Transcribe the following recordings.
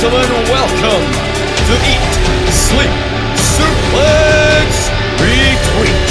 gentlemen, welcome to Eat, Sleep, Suplex, Retweet.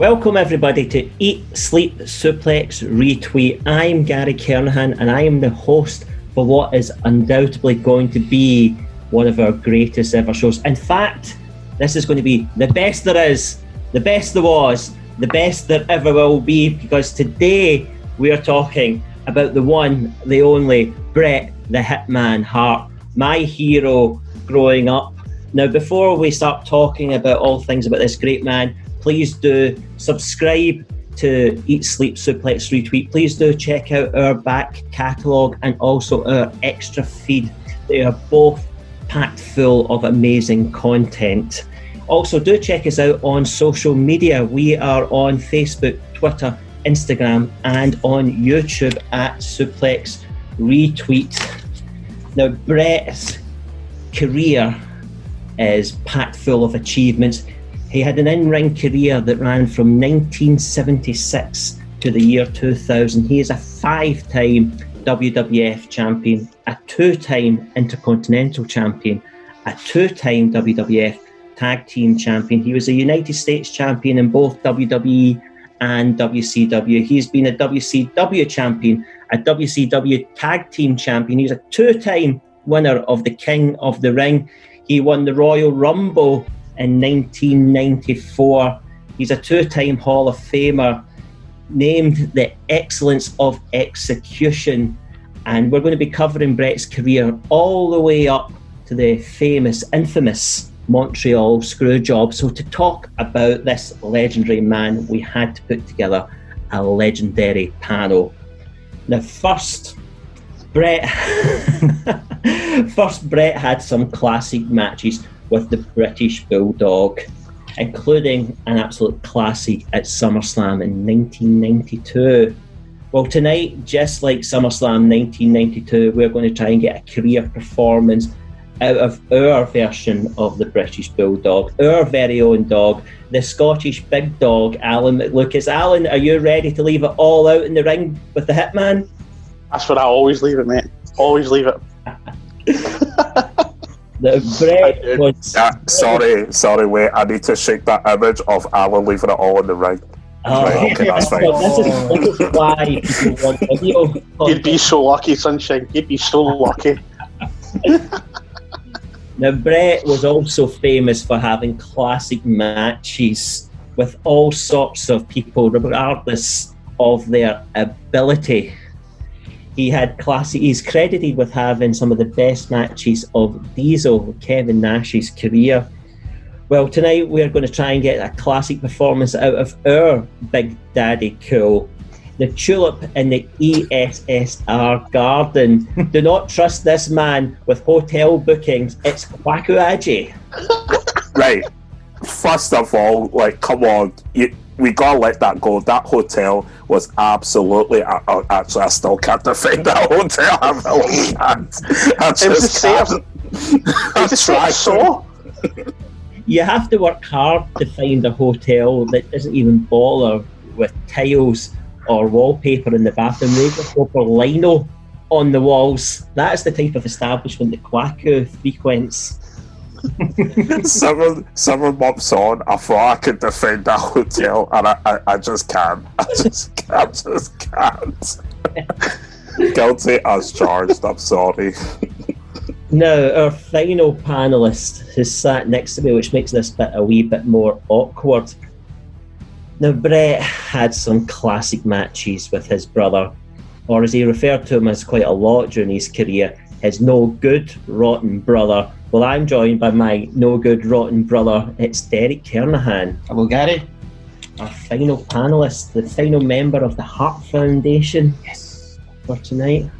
Welcome everybody to Eat, Sleep, Suplex, Retweet. I'm Gary Kernahan and I am the host for what is undoubtedly going to be one of our greatest ever shows. In fact, this is going to be the best there is, the best there was, the best there ever will be, because today we are talking about the one, the only Bret the Hitman Hart, my hero growing up. Now, before we start talking about all things about this great man, please do subscribe to Eat Sleep Suplex Retweet. Please do check out our back catalogue and also our extra feed. They are both packed full of amazing content. Also, do check us out on social media. We are on Facebook, Twitter, Instagram, and on YouTube at Suplex Retweet. Now, Bret's career is packed full of achievements. He had an in ring career that ran from 1976 to the year 2000. He is a five time WWF champion, a two time Intercontinental champion, a two time WWF tag team champion. He was a United States champion in both WWE and WCW. He's been a WCW champion, a WCW tag team champion. He's a two time winner of the King of the Ring. He won the Royal Rumble in 1994. He's a two time Hall of Famer, named the Excellence of Execution. And we're going to be covering Bret's career all the way up to the famous, infamous Montreal screw job. So, to talk about this legendary man, we had to put together a legendary panel. Now, first, Bret. first, Bret had some classic matches with the British Bulldog, including an absolute classic at SummerSlam in 1992. Well, tonight, just like SummerSlam 1992, we're going to try and get a career performance out of our version of the British Bulldog, our very own dog, the Scottish big dog, Alan McLucas. Alan, are you ready to leave it all out in the ring with the Hitman? That's what I always leave it, mate. Always leave it. the Bret was. Yeah, sorry, sorry, wait. I need to shake that image of Alan leaving it all in the ring. Oh, Right, okay, that's fine. This is, this is why people want video. You'd be so lucky, sunshine. You'd be so lucky. Now, Bret was also famous for having classic matches with all sorts of people, regardless of their ability. He had classic. He's credited with having some of the best matches of Diesel, Kevin Nash's career. Well, tonight we're going to try and get a classic performance out of our Big Daddy Cool. The Tulip in the ESSR Garden. Do not trust this man with hotel bookings. It's Kwakuaji. Right. First of all, like, come on, you, we gotta let that go. That hotel was absolutely. I, I, actually, I still can't defend that hotel. I really can't. I It was the just same. can't. I the same tried. saw. You have to work hard to find a hotel that doesn't even bother with tiles or wallpaper in the bathroom. They got proper lino on the walls. That's the type of establishment that Kwaku frequents. seven seven months on, I thought I could defend that hotel, and I, I, I just can't. I just can't. Just can't. Guilty as charged. I'm sorry. Now, our final panelist has sat next to me, which makes this bit a wee bit more awkward. Now, Bret had some classic matches with his brother, or as he referred to him as quite a lot during his career, his no good, rotten brother. Well, I'm joined by my no good, rotten brother. It's Derek Kernahan, Hello, Gary. our final panelist, the final member of the Hart Foundation Yes. for tonight.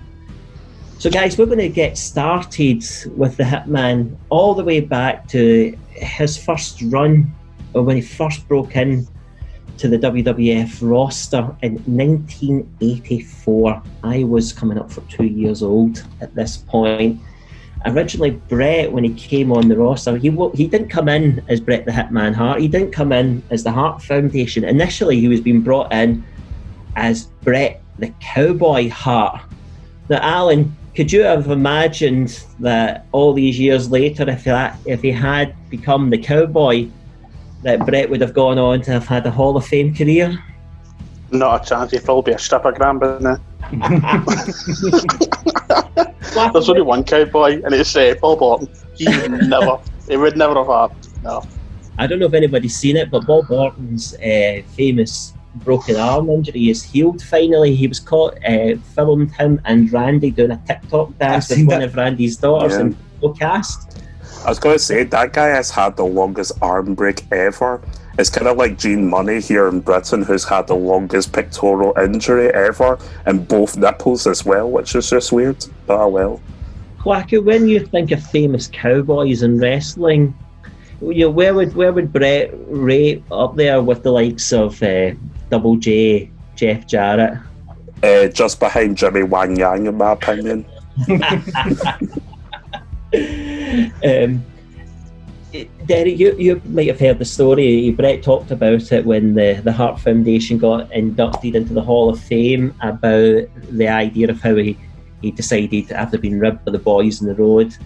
So, guys, we're going to get started with the Hitman all the way back to his first run, or when he first broke in to the WWF roster in 1984. I was coming up for two years old at this point. originally Bret, when he came on the roster, he he didn't come in as Bret the Hitman Hart. He didn't come in as the Hart Foundation. Initially, he was being brought in as Bret the Cowboy Hart. Now, Alan, could you have imagined that all these years later, if that if he had become the Cowboy, that Bret would have gone on to have had a Hall of Fame career? Not a chance. He'd probably be a stripper gram by now. There's only one cowboy, and it's uh, Bob Orton. He would never. It would never have happened. No. I don't know if anybody's seen it, but Bob Orton's uh, famous broken arm injury is healed finally. He was caught, uh, filmed him and Randy doing a TikTok dance I've with one that. of Randy's daughters Yeah. in full cast. I was going to say that guy has had the longest arm break ever. It's kind of like Gene Money here in Britain, who's had the longest pectoral injury ever, and both nipples as well, which is just weird. But oh well. Quacker, when you think of famous cowboys in wrestling, you know, where would where would Bret rate up there with the likes of uh, Double J, Jeff Jarrett? Uh, just behind Jimmy Wang Yang, in my opinion. um, you, you might have heard the story. Bret talked about it when the, the Hart Foundation got inducted into the Hall of Fame about the idea of how he, he decided, after being ribbed by the boys in the road,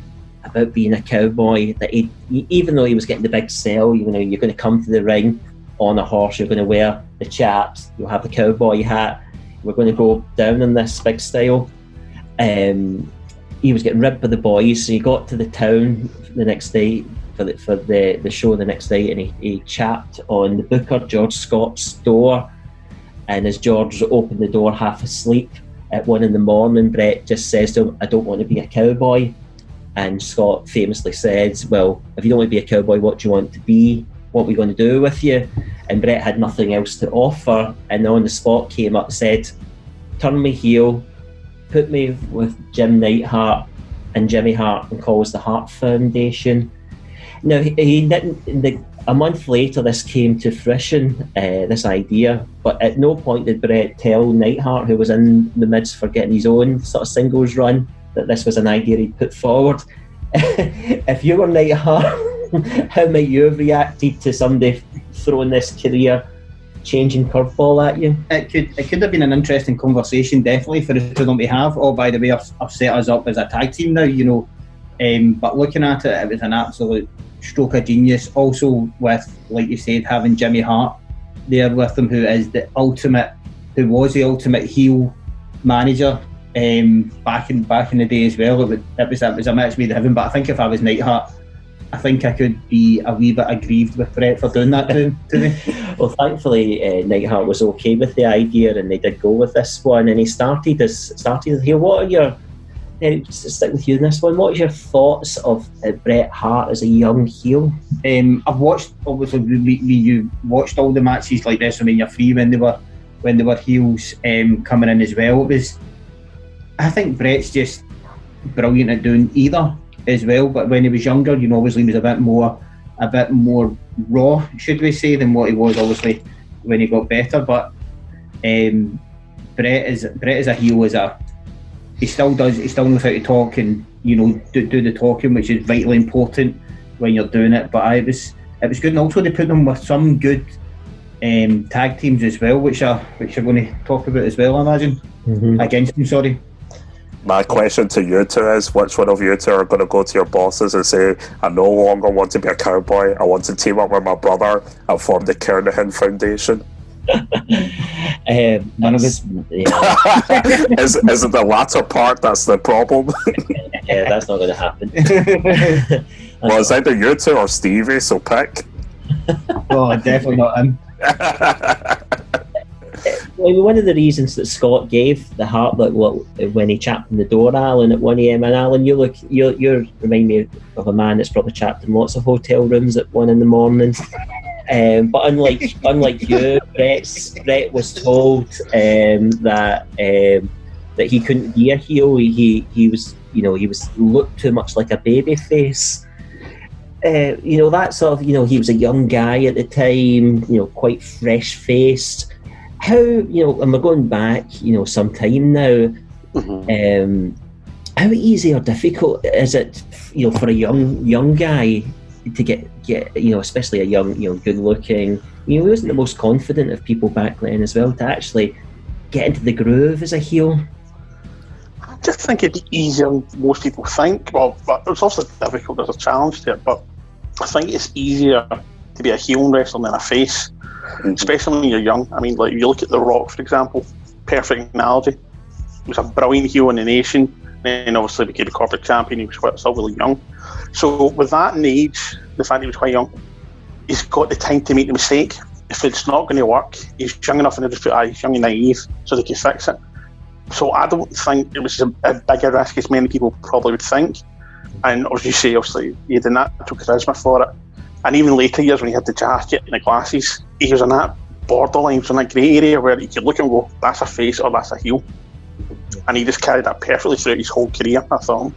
about being a cowboy. That he, even though he was getting the big sell, you know, you're going to come to the ring on a horse, you're going to wear the chaps, you'll have the cowboy hat, we're going to go down in this big style. Um, he was getting ribbed by the boys, so he got to the town the next day for the, for the, the show the next day and he, he chapped on the booker, George Scott's door. And as George opened the door half asleep at one in the morning, Bret just says to him, I don't want to be a cowboy. And Scott famously said, Well, if you don't want to be a cowboy, what do you want to be? What are we going to do with you? And Bret had nothing else to offer. And on the spot came up said, Turn me heel, put me with Jim Neidhart and Jimmy Hart and calls the Hart Foundation. Now, he, he didn't, the, a month later, this came to fruition, uh, this idea, but at no point did Bret tell Neidhart, who was in the midst for getting his own sort of singles run, that this was an idea he'd put forward. if you were Neidhart, how might you have reacted to somebody throwing this career changing curveball at you? it could it could have been an interesting conversation, definitely for us to them to have. Oh, by the way, I've, I've set us up as a tag team now, you know. Um, but looking at it, it was an absolute stroke of genius. Also, with like you said, having Jimmy Hart there with him, who is the ultimate, who was the ultimate heel manager um, back in back in the day as well. It was it was, it was a match made in heaven. But I think if I was Neidhart, I think I could be a wee bit aggrieved with Bret for doing that to, to me. Well, thankfully, uh, Neidhart was okay with the idea, and they did go with this one. And he started as started here. What are your Eric, stick with you in this one? What are your thoughts of uh, Bret Hart as a young heel? Um, I've watched obviously we, we, you watched all the matches like WrestleMania three when they were when they were heels um, coming in as well. It was I think Bret's just brilliant at doing either as well. But when he was younger, you know, obviously he was a bit more a bit more raw, should we say, than what he was obviously when he got better. But um, Bret is Bret is a heel as a he still does he still knows how to talk and you know do, do the talking which is vitally important when you're doing it but I was it was good and also they put them with some good um, tag teams as well which are which are going to talk about as well I imagine Mm-hmm. against them sorry My question to you two is which one of you two are going to go to your bosses and say, I no longer want to be a cowboy, I want to team up with my brother and form the Kernahan Foundation? Um, None of it's- Yeah, is, is it the latter part that's the problem? yeah, that's not going to happen. well, it's either you two or Stevie, so pick. oh definitely not him Well, one of the reasons that Scott gave the heart like what when he chapped in the door, Alan at one a.m. and Alan, you look, you you remind me of a man that's probably chapped in lots of hotel rooms at one in the morning. Um, but unlike unlike you, Bret's, Bret was told um, that um, that he couldn't be a heel. He, he he was you know he was looked too much like a baby face. Uh, you know that sort of you know he was a young guy at the time. You know quite fresh faced how you know and we're going back you know some time now Mhm. um how easy or difficult is it, you know, for a young young guy to get get you know, especially a young, you know, good looking, you know, he wasn't the most confident of people back then as well to actually get into the groove as a heel. I just think it'd be easier than most people think. Well, but it's also difficult. There's a challenge to it, but I think it's easier to be a heel wrestler than a face, especially when you're young. I mean, like you look at The Rock, for example, perfect analogy. He was a brilliant heel in the nation, and obviously became a corporate champion. He was quite, still really young. So with that in age, the fact he was quite young, he's got the time to make the mistake. If it's not going to work, he's young enough and they just put, ah, he's young and naive, so they can fix it. So I don't think it was a, a bigger risk as many people probably would think. And as you say, obviously, he had the natural charisma for it. And even later years when he had the jacket and the glasses, he was in that borderline, he was in that grey area where you could look and go, that's a face or that's a heel. And he just carried that perfectly throughout his whole career, I thought.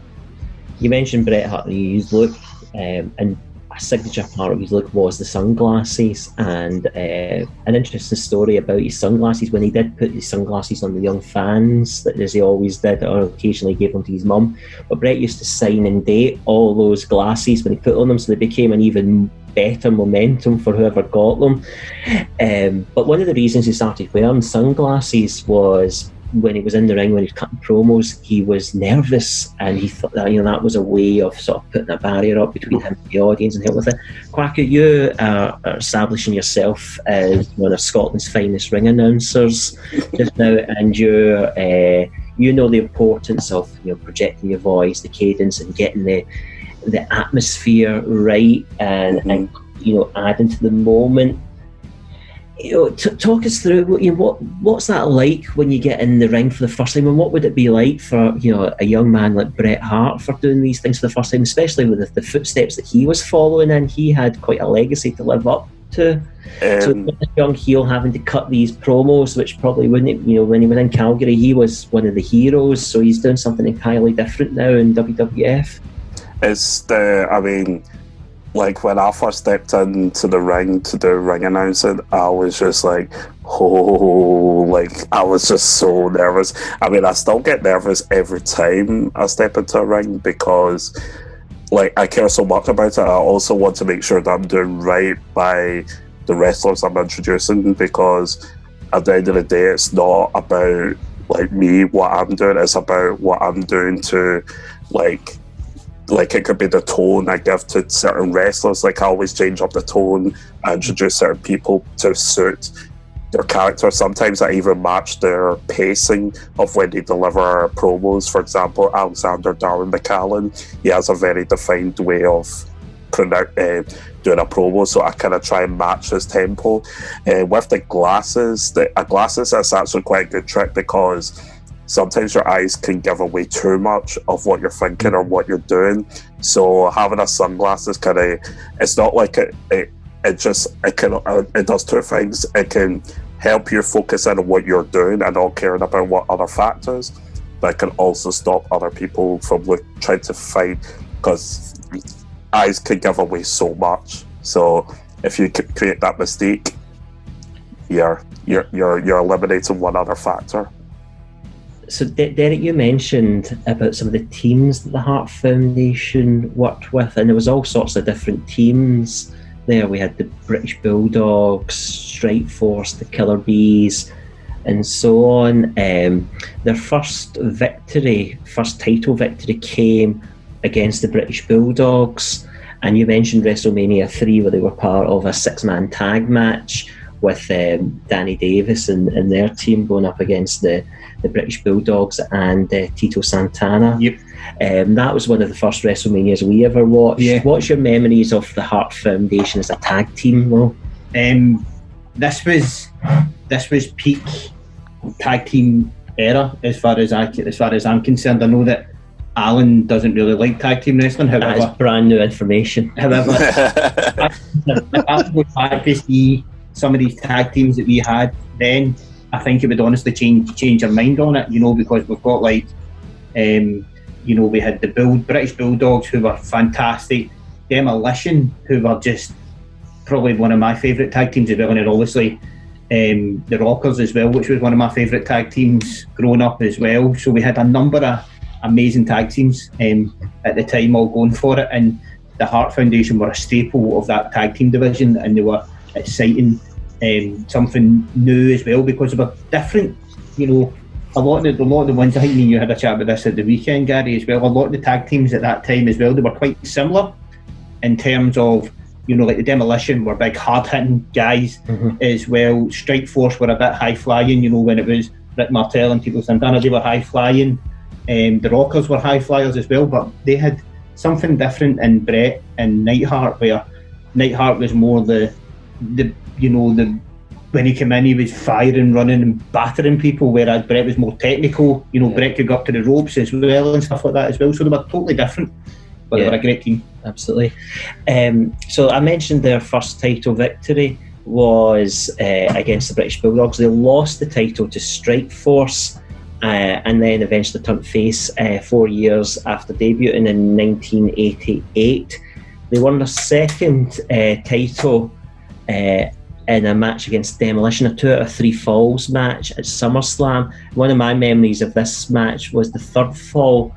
You mentioned Bret Hart and his look, um, and a signature part of his look was the sunglasses. And uh, an interesting story about his sunglasses when he did put his sunglasses on the young fans, that as he always did, or occasionally gave them to his mum. But Bret used to sign and date all those glasses when he put on them, so they became an even better momentum for whoever got them. Um, but one of the reasons he started wearing sunglasses was when he was in the ring, when he was cutting promos, he was nervous and he thought that you know that was a way of sort of putting a barrier up between him and the audience and help with it. Quacker, you are, are establishing yourself as one of Scotland's finest ring announcers just now, and you're. Uh, you know the importance of you know projecting your voice, the cadence, and getting the the atmosphere right, and, mm-hmm. and you know adding to the moment. You know, t- talk us through what, you know, what what's that like when you get in the ring for the first time, and what would it be like for you know a young man like Bret Hart for doing these things for the first time, especially with the, the footsteps that he was following, and he had quite a legacy to live up to. so Um, a young heel having to cut these promos, which probably wouldn't, you know, when he was in Calgary, he was one of the heroes. So he's doing something entirely different now in WWF. it's the I mean, like when I first stepped into the ring to do ring announcing, I was just like, oh, like I was just so nervous. I mean, I still get nervous every time I step into a ring because, like, I care so much about it. I also want to make sure that I'm doing right by the wrestlers I'm introducing because at the end of the day, it's not about like me what I'm doing. It's about what I'm doing to like like it could be the tone I give to certain wrestlers. Like I always change up the tone, I introduce certain people to suit their character. Sometimes I even match their pacing of when they deliver promos. For example, Alexander Darwin McAllen, he has a very defined way of uh, doing a promo, so I kind of try and match his tempo. Uh, with the glasses, the uh, glasses that's actually quite a good trick because sometimes your eyes can give away too much of what you're thinking or what you're doing. So having a sunglasses kind of, it's not like it, it, it just it can uh, it does two things. It can help you focus on what you're doing and not caring about what other factors, but it can also stop other people from look, trying to fight because eyes can give away so much. So if you create that mistake, you're you're you're you're eliminating one other factor. So, De- Derek, you mentioned about some of the teams that the Hart Foundation worked with, and there was all sorts of different teams there. We had the British Bulldogs, Strike Force, the Killer Bees, and so on. Um, their first victory, first title victory, came against the British Bulldogs, and you mentioned WrestleMania 3, where they were part of a six man tag match with um, Danny Davis and, and their team going up against the, the British Bulldogs and uh, Tito Santana. Yep. Um, that was one of the first WrestleManias we ever watched. Yeah. What's your memories of the Hart Foundation as a tag team, though? Um, this was this was peak tag team era as far as I as far as I'm concerned. I know that Alan doesn't really like tag team wrestling. That is brand new information. however, if I go back to see some of these tag teams that we had then, I think it would honestly change change our mind on it. You know, because we've got like, um, you know, we had the Bull British Bulldogs who were fantastic, Demolition who were just probably one of my favourite tag teams as well, and then obviously um, the Rockers as well, which was one of my favourite tag teams growing up as well. So we had a number of amazing tag teams um, at the time, all going for it. And the Hart Foundation were a staple of that tag team division, and they were exciting, um, something new as well because they were different. You know, a lot of the, a lot of the ones I think you had a chat about this at the weekend, Gary, as well. A lot of the tag teams at that time as well, they were quite similar in terms of you know, like the demolition were big hard hitting guys Mhm. as well. Strike Force were a bit high flying, you know, when it was Rick Martel and Tito Santana, they were high flying. Um, the Rockers were high flyers as well, but they had something different in Bret and Neidhart, where Neidhart was more the, the you know, the when he came in, he was firing, running, and battering people, whereas Bret was more technical. You know, Yeah. Bret could go up to the ropes as well and stuff like that as well. So they were totally different, but Yeah. they were a great team. absolutely. Um, so I mentioned their first title victory was uh, against the British Bulldogs. They lost the title to Strike Force. Uh, and then eventually turned face uh, four years after debuting in 1988. They won their second uh, title uh, in a match against Demolition, a two out of three falls match at SummerSlam. One of my memories of this match was the third fall,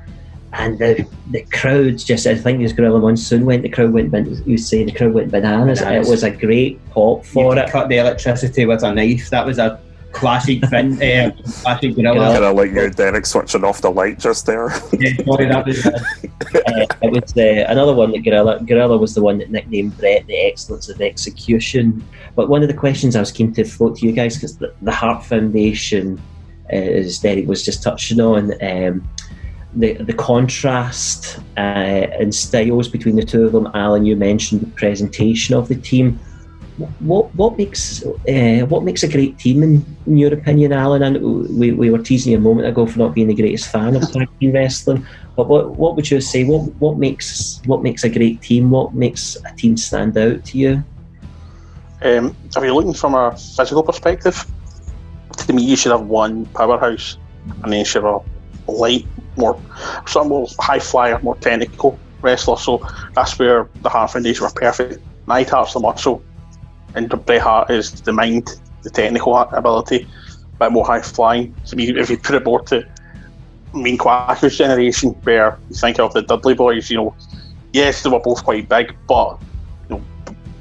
and the the crowd just I think it was Gorilla Monsoon went. The crowd went. You say the crowd went bananas. Bananas. It was a great pop for could it. cut the electricity with a knife. That was a classic thing. uh, classic gorilla. Kind of like you, Derek, switching off the light just there. Yeah, sorry, that was uh, uh, it was uh, another one that Gorilla. Gorilla was the one that nicknamed Bret the excellence of execution. But one of the questions I was keen to float to you guys because the, the Hart Foundation, uh, as Derek was just touching on, um, the the contrast uh, in styles between the two of them. Alan, you mentioned the presentation of the team. What what makes uh, what makes a great team in, in your opinion, Alan? And we, we were teasing you a moment ago for not being the greatest fan of tag team wrestling. But what what would you say? What what makes what makes a great team? What makes a team stand out to you? Um, if you're looking from a physical perspective, to me, you should have one powerhouse, and then you should have a light, more, some more high flyer, more technical wrestler. So that's where the Hart Foundation were perfect. Neidhart's the muscle, and Bret Hart is the mind, the technical ability, but more high flying. So if you, put it more to Mean Quackers generation, where you think of the Dudley boys, you know, yes, they were both quite big, but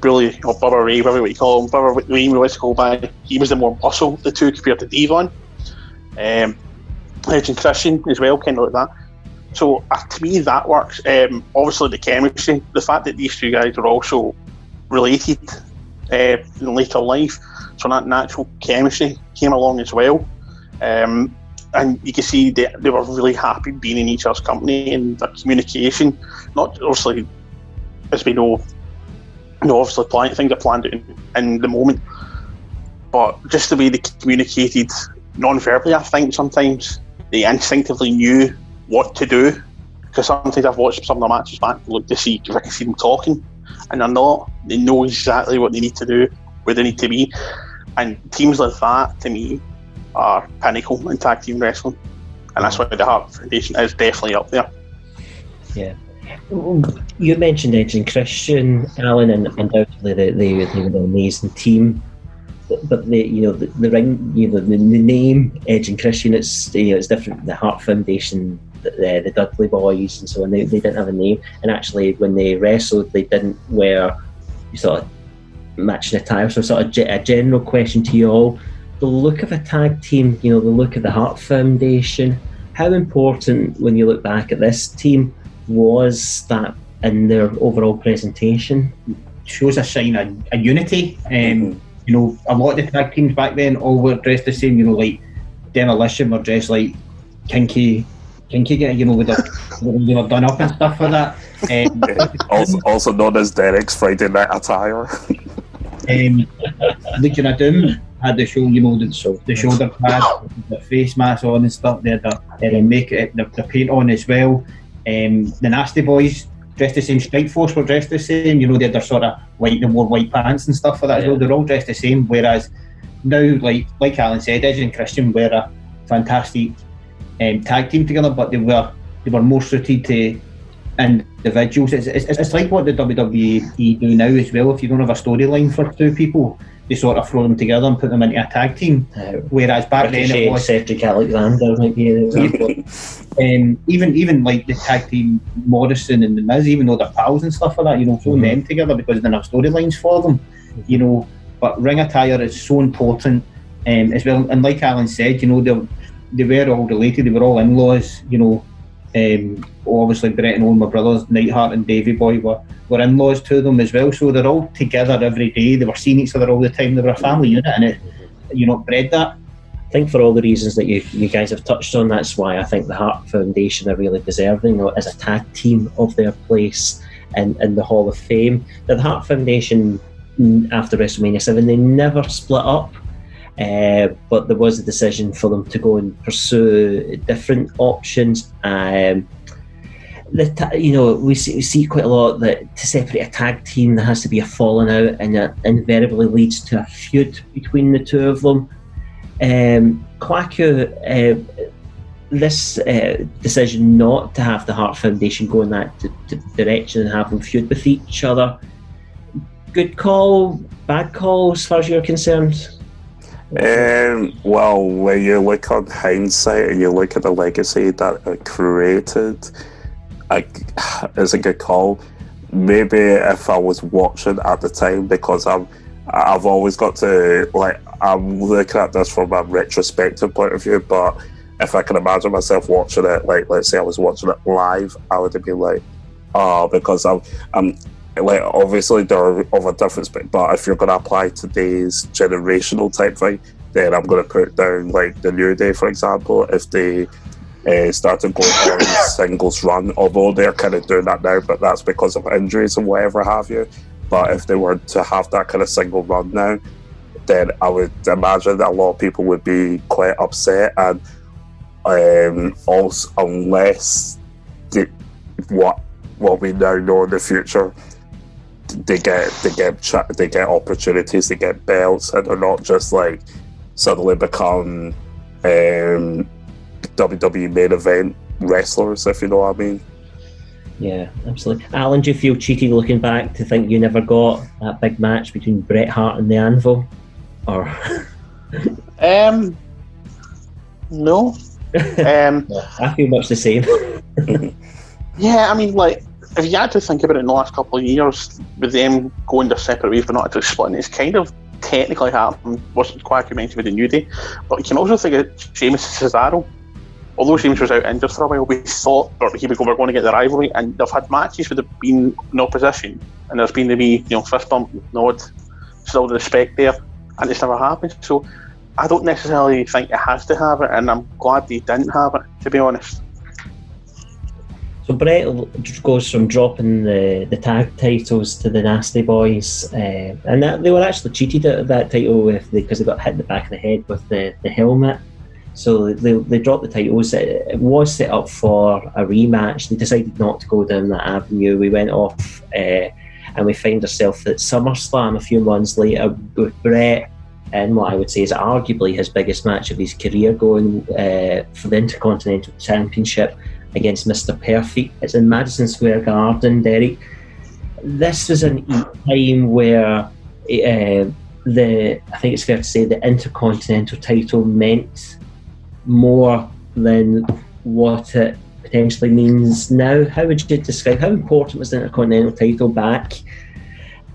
Bully or Bubba Ray, whatever you call him, Bubba Ray, we let's go by. He was the more muscle, the two compared to Devon. Um, Edge and Christian as well, kind of like that. So uh, to me, that works. Um, obviously, the chemistry, the fact that these two guys are also related uh, in later life, so that natural chemistry came along as well. Um, and you can see they, they were really happy being in each other's company and their communication. Not obviously, as we know, you know, obviously plan, things are planned in, in the moment, but just the way they communicated non-verbally, I think sometimes they instinctively knew what to do. Because sometimes I've watched some of the matches back, look to see if I can see them talking, and they're not. They know exactly what they need to do, where they need to be, and teams like that to me are pinnacle in tag team wrestling, and that's why the Hart Foundation is definitely up there. Yeah. You mentioned Edge and Christian, Alan, and undoubtedly they, they, they were an amazing team. But, the you know the, the ring you know the, the name Edge and Christian it's you know it's different. The Hart Foundation, the, the Dudley Boys, and so on. They, they didn't have a name, and actually when they wrestled, they didn't wear sort of matching attire. So sort of a general question to you all: the look of a tag team, you know, the look of the Hart Foundation. How important when you look back at this team was that in their overall presentation? shows a sign of a unity. Um. You know, a lot of the tag teams back then all were dressed the same. You know, like Demolition were dressed like kinky, kinky, guy, you know, with they were done up and stuff for that. Um, also, also known as Derek's Friday Night Attire. um, Legion of Doom had the show, you know, the, the shoulder pads, the face mask on and stuff. They had the, they the make the, the paint on as well. Um, the Nasty Boys dressed the same. Strike Force were dressed the same. You know, they had their sort of white, the more white pants and stuff for that as well. They're all dressed the same. Whereas now, like like Alan said, Edge and Christian were a fantastic um, tag team together, but they were they were more suited to individuals. It's, it's, it's like what the WWE do now as well. If you don't have a storyline for two people, they sort of throw them together and put them into a tag team. Uh, Whereas back then Ricochet, it was Cedric Alexander might be um, even even like the tag team Morrison and the Miz, even though they're pals and stuff like that, you know, throwing Mhm. them together because they have storylines for them, you know. But ring attire is so important um, as well. And like Alan said, you know, they, they were all related. They were all in-laws, you know. Um, obviously, Bret and all my brothers, Neidhart and Davy Boy, were, were in-laws to them as well. So they're all together every day. They were seeing each other all the time. They were a family unit, and it, you know, bred that. I think for all the reasons that you, you guys have touched on, that's why I think the Hart Foundation are really deserving you know, as a tag team of their place in, in the Hall of Fame. Now, the Hart Foundation, after WrestleMania 7, they never split up, uh, but there was a decision for them to go and pursue different options. Um, the you know we see, we see quite a lot that to separate a tag team there has to be a falling out and it invariably leads to a feud between the two of them um, Kwaku, uh, this uh, decision not to have the Hart Foundation go in that d- d- direction and have them feud with each other, good call, bad call as far as you're concerned? Um, well, when you look on hindsight and you look at the legacy that it created, I, it's a good call. Maybe if I was watching at the time, because I'm, I've always got to like I'm looking at this from a retrospective point of view. But if I can imagine myself watching it, like let's say I was watching it live, I would have been like, oh, because I'm, I'm like obviously they're of a difference, but but if you're going to apply today's generational type thing, then I'm going to put down like the New Day, for example, if they uh, started going on singles run, although they're kind of doing that now, but that's because of injuries and whatever have you. But if they were to have that kind of single run now, then I would imagine that a lot of people would be quite upset, and um, also unless the, what what we now know in the future they get they get cha- they get opportunities, they get belts, and they're not just like suddenly become um, WWE main event wrestlers, if you know what I mean. Yeah, absolutely. Alan, do you feel cheated looking back to think you never got that big match between Bret Hart and the Anvil? Or Um, no. Um, I feel much the same. yeah, I mean, like, if you had to think about it in the last couple of years, with them going their separate ways but not actually splitting, it's kind of technically happened. Wasn't quite mentioned with the New Day, but you can also think of Sheamus and Cesaro. Although Sheamus was out injured for a while, we thought that he we're going to get the rivalry, and they've had matches where they've been in opposition, and there's been the wee, you know, fist bump, nod, still the respect there, and it's never happened. So I don't necessarily think it has to have it, and I'm glad they didn't have it, to be honest. So Bret goes from dropping the, the tag titles to the Nasty Boys, uh, and that, they were actually cheated out of that title because they got hit in the back of the head with the, the helmet. So they, they dropped the titles. It, it was set up for a rematch. They decided not to go down that avenue. We went off, uh, and we find ourselves at SummerSlam a few months later with Bret in what I would say is arguably his biggest match of his career, going uh, for the Intercontinental Championship against Mr. Perfect. It's in Madison Square Garden, Derek. This was a time where uh, the I think it's fair to say the Intercontinental title meant more than what it potentially means now. How would you describe how important was the Intercontinental title back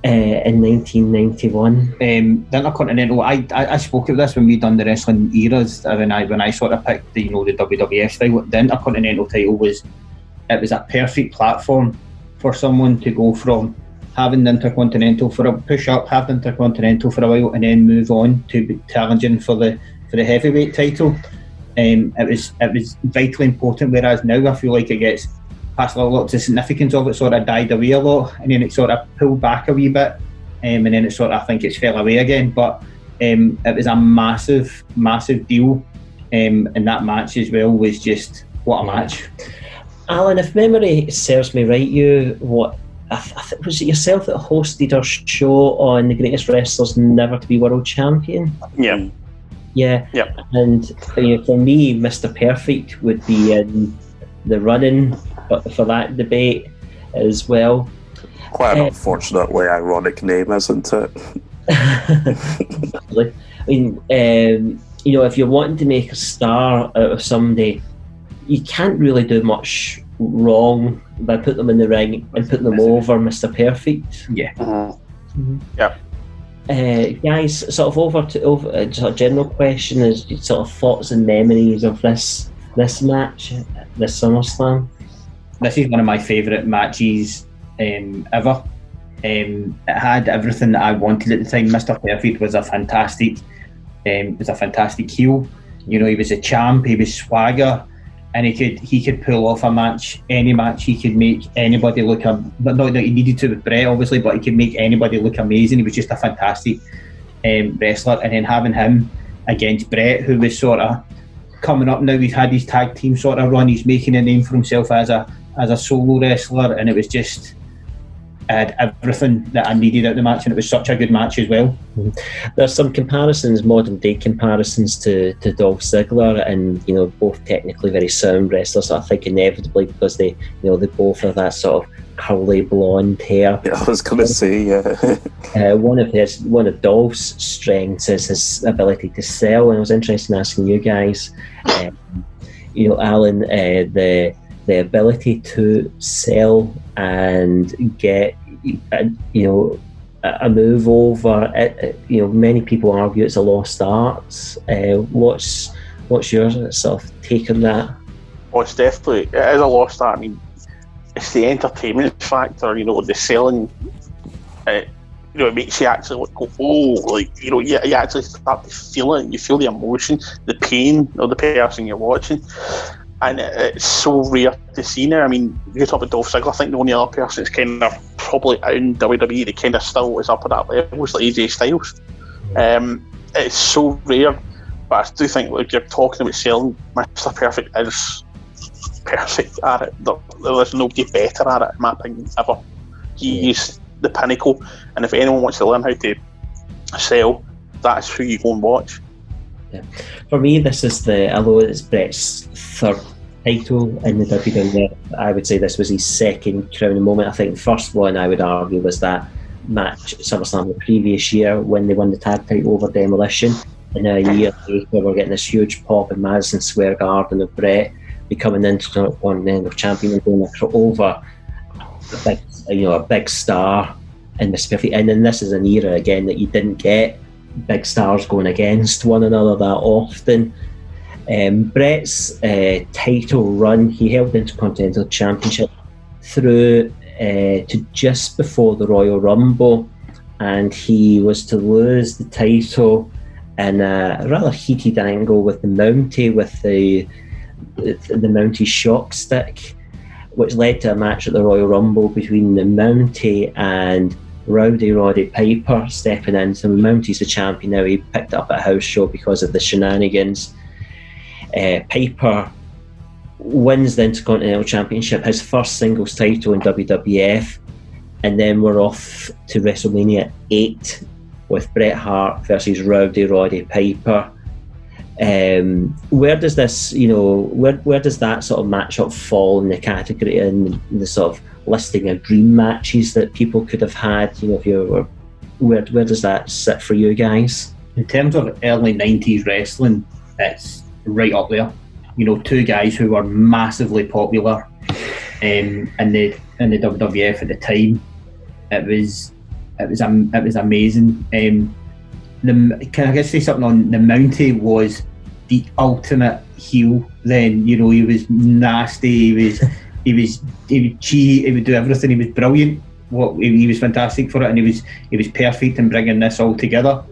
uh, in 1991? Um, the Intercontinental. I, I I spoke of this when we done the wrestling eras. uh, When I when I sort of picked the you know the WWF style. The Intercontinental title was it was a perfect platform for someone to go from having the Intercontinental for a push up, the Intercontinental for a while, and then move on to challenging for the for the heavyweight title. Um, it was it was vitally important. Whereas now I feel like it gets past a lot of the significance of it sort of died away a lot, and then it sort of pulled back a wee bit, um, and then it sort of I think it's fell away again. But um, it was a massive, massive deal, um, and that match as well was just what a match. Alan, if memory serves me right, you what I th- I th- was it yourself that hosted our show on the greatest wrestlers never to be world champion? Yeah. Yeah. Yep. And you know, for me, Mr. Perfect would be in the running for, for that debate. as well. Quite an Uh, unfortunately ironic name, isn't it? I mean, um, you know, if you're wanting to make a star out of somebody, you can't really do much wrong by putting them in the ring and putting them over Mr. Perfect. Yeah. Mhm. Uh, guys, sort of over to over uh, sort of general question is sort of thoughts and memories of this this match, this SummerSlam. This is one of my favourite matches um, ever. Um, it had everything that I wanted at the time. Mr. Perfect was a fantastic, um, was a fantastic heel. You know, he was a champ. He was swagger, and he could he could pull off a match, any match. He could make anybody look. am- But not that he needed to with Bret, obviously, but he could make anybody look amazing. He was just a fantastic um, wrestler, and then having him against Bret, who was sort of coming up now. He's had his tag team sort of run. He's making a name for himself as a as a solo wrestler, and it was just I had everything that I needed at the match, and it was such a good match as well. There's some comparisons, modern day comparisons to, to Dolph Ziggler, and you know both technically very sound wrestlers. I think inevitably because they you know they both have that sort of curly blonde hair. Yeah, I was going to say, yeah. Uh, one of his one of Dolph's strengths is his ability to sell, and I was interested in asking you guys, um, you know, Alan, uh, the the ability to sell and get, you know, a move over. Uh, uh, you know, many people argue it's a lost art. Uh, what's what's your sort of take on that? Well, it's definitely it is a lost art. I mean, it's the entertainment factor. You know, the selling. Uh, you know, it makes you actually go, oh, like you know, you, you actually start to feel it. You feel the emotion, the pain of the person you're watching, and it's so rare to see now. I mean, you talk about Dolph Ziggler. I think the only other person that's kind of probably in WWE that kind of still is up at that level is like AJ Styles. Um, it's so rare, but I do think like you're talking about selling, Mr. Perfect is perfect at it. There, there's nobody better at it, in my opinion, ever. He is the pinnacle, and if anyone wants to learn how to sell, that's who you go and watch. For me, this is the although it's Bret's third title in the WWE, I would say this was his second crowning moment. I think the first one I would argue was that match at SummerSlam the previous year when they won the tag title over Demolition. And now a mm-hmm. year later, we're getting this huge pop in Madison Square Garden of Bret becoming the Intercontinental Champion and going over a big, you know, a big star in Mr. Perfect. And then this is an era again that you didn't get big stars going against one another that often. Um, Bret's uh, title run, he held the Intercontinental Championship through uh, to just before the Royal Rumble, and he was to lose the title in a rather heated angle with the Mountie, with the the Mountie shock stick, which led to a match at the Royal Rumble between the Mountie and Rowdy Roddy Piper stepping in. So Mountie's the champion now. He picked up a house show because of the shenanigans. Uh, Piper wins the Intercontinental Championship, his first singles title in WWF, and then we're off to WrestleMania 8 with Bret Hart versus Rowdy Roddy Piper. Um, where does this, you know, where, where does that sort of matchup fall in the category in the sort of listing of dream matches that people could have had? You know, if you were, where where does that sit for you guys? In terms of early '90s wrestling, it's right up there. You know, two guys who were massively popular um, in the in the WWF at the time. It was it was am- it was amazing. Um, the can I just say something on the Mountie was the ultimate heel. Then you know he was nasty. He was he was he would cheat. He would do everything. He was brilliant. What he, he was fantastic for it, and he was he was perfect in bringing this all together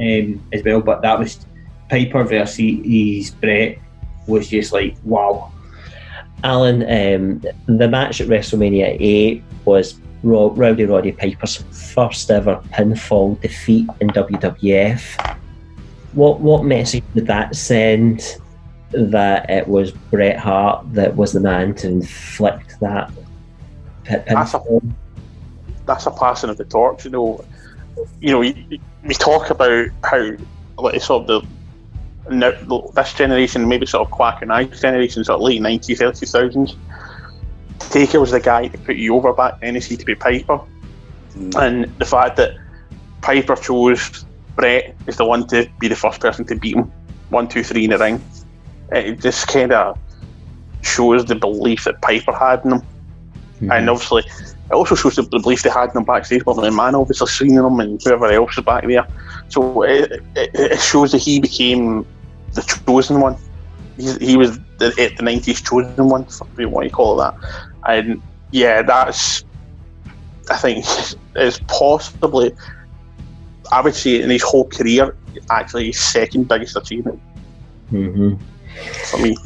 um, as well. But that was Piper versus Bret was just like wow. Alan, um, the match at WrestleMania 8 was Ro- Rowdy Roddy Piper's first ever pinfall defeat in WWF. What what message did that send that it was Bret Hart that was the man to inflict that pin- That's a- pinfall? That's a passing of the torch, you know. You know, we, we talk about how like sort of the now, this generation, maybe sort of Quack and I generation, sort of late nineties, early two thousands. Taker was the guy to put you over back then, to be Piper, Mm. and the fact that Piper chose Bret as the one to be the first person to beat him, one, two, three in the ring. It just kind of shows the belief that Piper had in him, and obviously it also shows the, the belief they had in him backstage. But the man, obviously seeing him and whoever else is back there, so it, it, it shows that he became the chosen one. He's, he was the, the '90s chosen one, if you want to call it that. And yeah, that's I think is possibly I would say in his whole career actually his second biggest achievement hmm for me.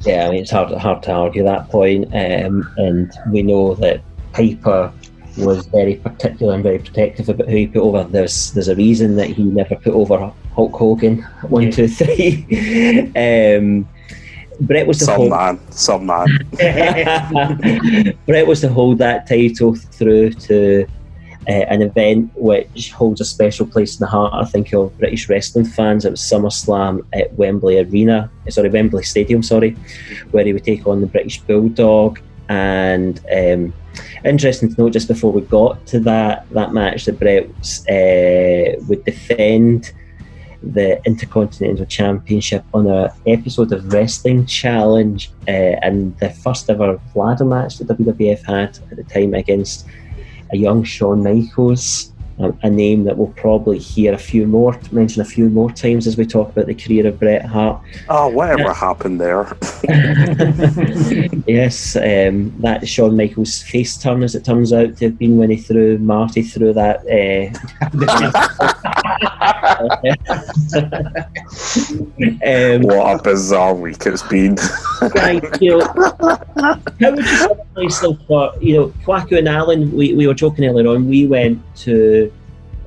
Yeah, I mean it's hard hard to argue that point, um, and we know that Piper was very particular and very protective about who he put over. There's there's a reason that he never put over Hulk Hogan. One, two, three. um, Bret was the Some whole man, some man. Bret was to hold that title through to uh, an event which holds a special place in the heart, I think, of British wrestling fans. It was SummerSlam at Wembley Arena, eh, sorry, Wembley Stadium, sorry, where he would take on the British Bulldog. And um, interesting to note, just before we got to that that match, that Bret uh, would defend the Intercontinental Championship on a episode of Wrestling Challenge, uh, and the first ever ladder match that WWF had at the time against a young Shawn Michaels, a name that we'll probably hear a few more mention a few more times as we talk about the career of Bret Hart. Oh, whatever happened there? yes, um, that Shawn Michaels face turn, as it turns out to have been when he threw Marty through that. Uh, um, what a bizarre week it's been. right, you know, how would you yourself for, you know, Kwaku and Alan, we, we were joking earlier on, we went to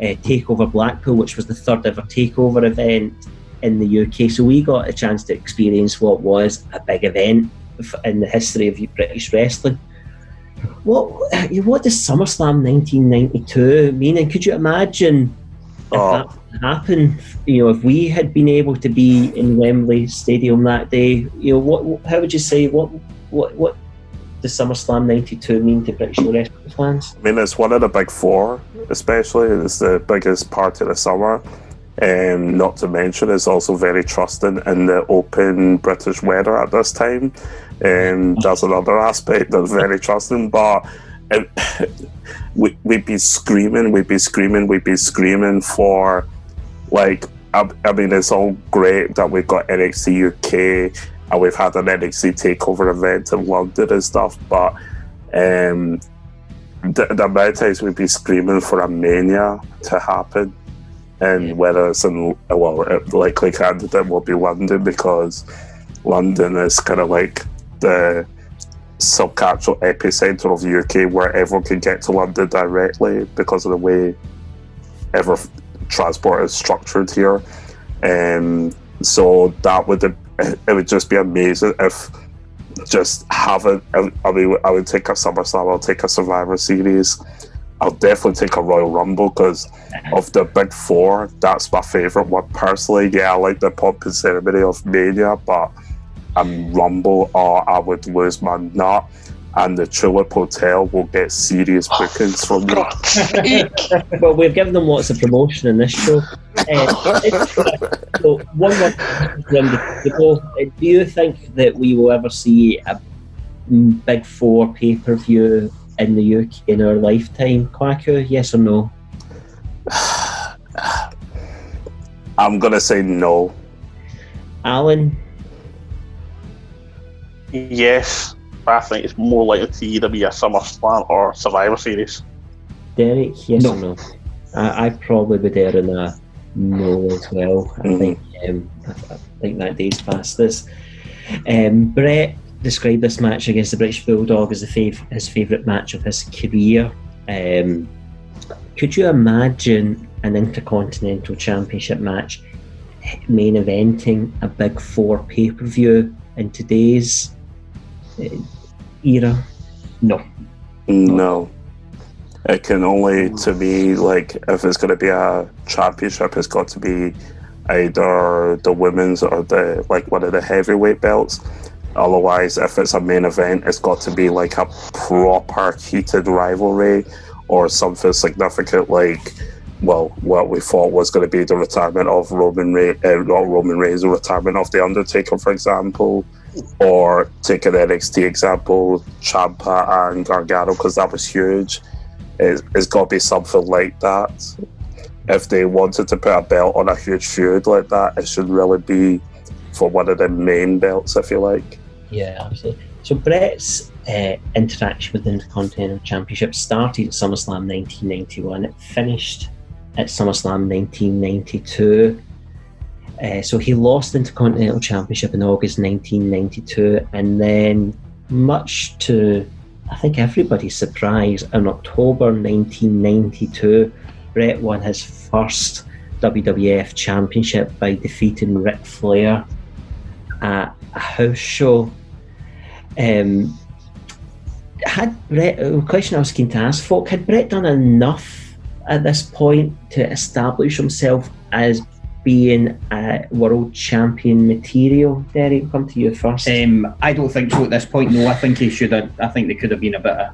uh, Takeover Blackpool, which was the third ever Takeover event in the UK. So we got a chance to experience what was a big event in the history of British wrestling. What what does SummerSlam 1992 mean? And could you imagine if Oh. that happened? You know, if we had been able to be in Wembley Stadium that day, you know, what how would you say what what what does SummerSlam 92 mean to British wrestling fans? I mean, it's one of the big four, especially. It's the biggest part of the summer. Um, not to mention, it's also very trusting in the open British weather at this time. Um, that's another aspect that's very trusting. But we, we'd be screaming, we'd be screaming, we'd be screaming for, like, I, I mean, it's all great that we've got NXT UK and we've had an NXT takeover event in London and stuff, but um, the, the amount of times we'd be screaming for a mania to happen, and whether it's in well, a likely candidate will be London because London is kind of like the subcultural epicenter of the UK where everyone can get to London directly because of the way ever transport is structured here. Um, so that would it would just be amazing if just have it. I mean, I would take a SummerSlam. I'll take a Survivor Series. I'll definitely take a Royal Rumble because of the big four. That's my favorite one personally. Yeah, I like the pomp and ceremony of Mania, but um, Rumble, oh, I would lose my nut. And the Tulip Hotel will get serious bookings from me. God's sake. well, we've given them lots of promotion in this show. Uh, so, one more question around the. Uh, Do you think that we will ever see a mm, big four pay per view in the UK in our lifetime? Kwaku, yes or no? I'm gonna say no. Alan, Yes, but I think it's more likely to either be a SummerSlam or Survivor Series. Derek, yes No. or no? I, I probably would err in a no as well. I Mhm. think um, I, I think that day's past us. Um, Bret described this match against the British Bulldog as the fav- his favourite match of his career. Um, could you imagine an Intercontinental Championship match main eventing a Big Four pay per view in today's uh, era? No. No. It can only, to me, like, if it's going to be a championship, it's got to be either the women's or the, like, one of the heavyweight belts. Otherwise, if it's a main event, it's got to be like a proper heated rivalry or something significant like, well, what we thought was going to be the retirement of Roman Reigns, uh, not Roman Reigns, the retirement of The Undertaker, for example, or take an NXT example, Ciampa and Gargano, because that was huge. It, it's got to be something like that. If they wanted to put a belt on a huge feud like that, it should really be for one of the main belts, if you like. Yeah, absolutely. So Bret's uh, interaction with the Intercontinental Championship started at SummerSlam 1991. It finished at SummerSlam 1992. Uh, so he lost the Intercontinental Championship in August 1992, and then, much to I think everybody's surprise, in October 1992, Bret won his first WWF Championship by defeating Ric Flair at a house show. Um, had Bret, a question I was keen to ask folk, had Bret done enough at this point to establish himself as being a world champion material? Derek, come to you first. Um, I don't think so at this point. No, I think he should have. I think there could have been a bit of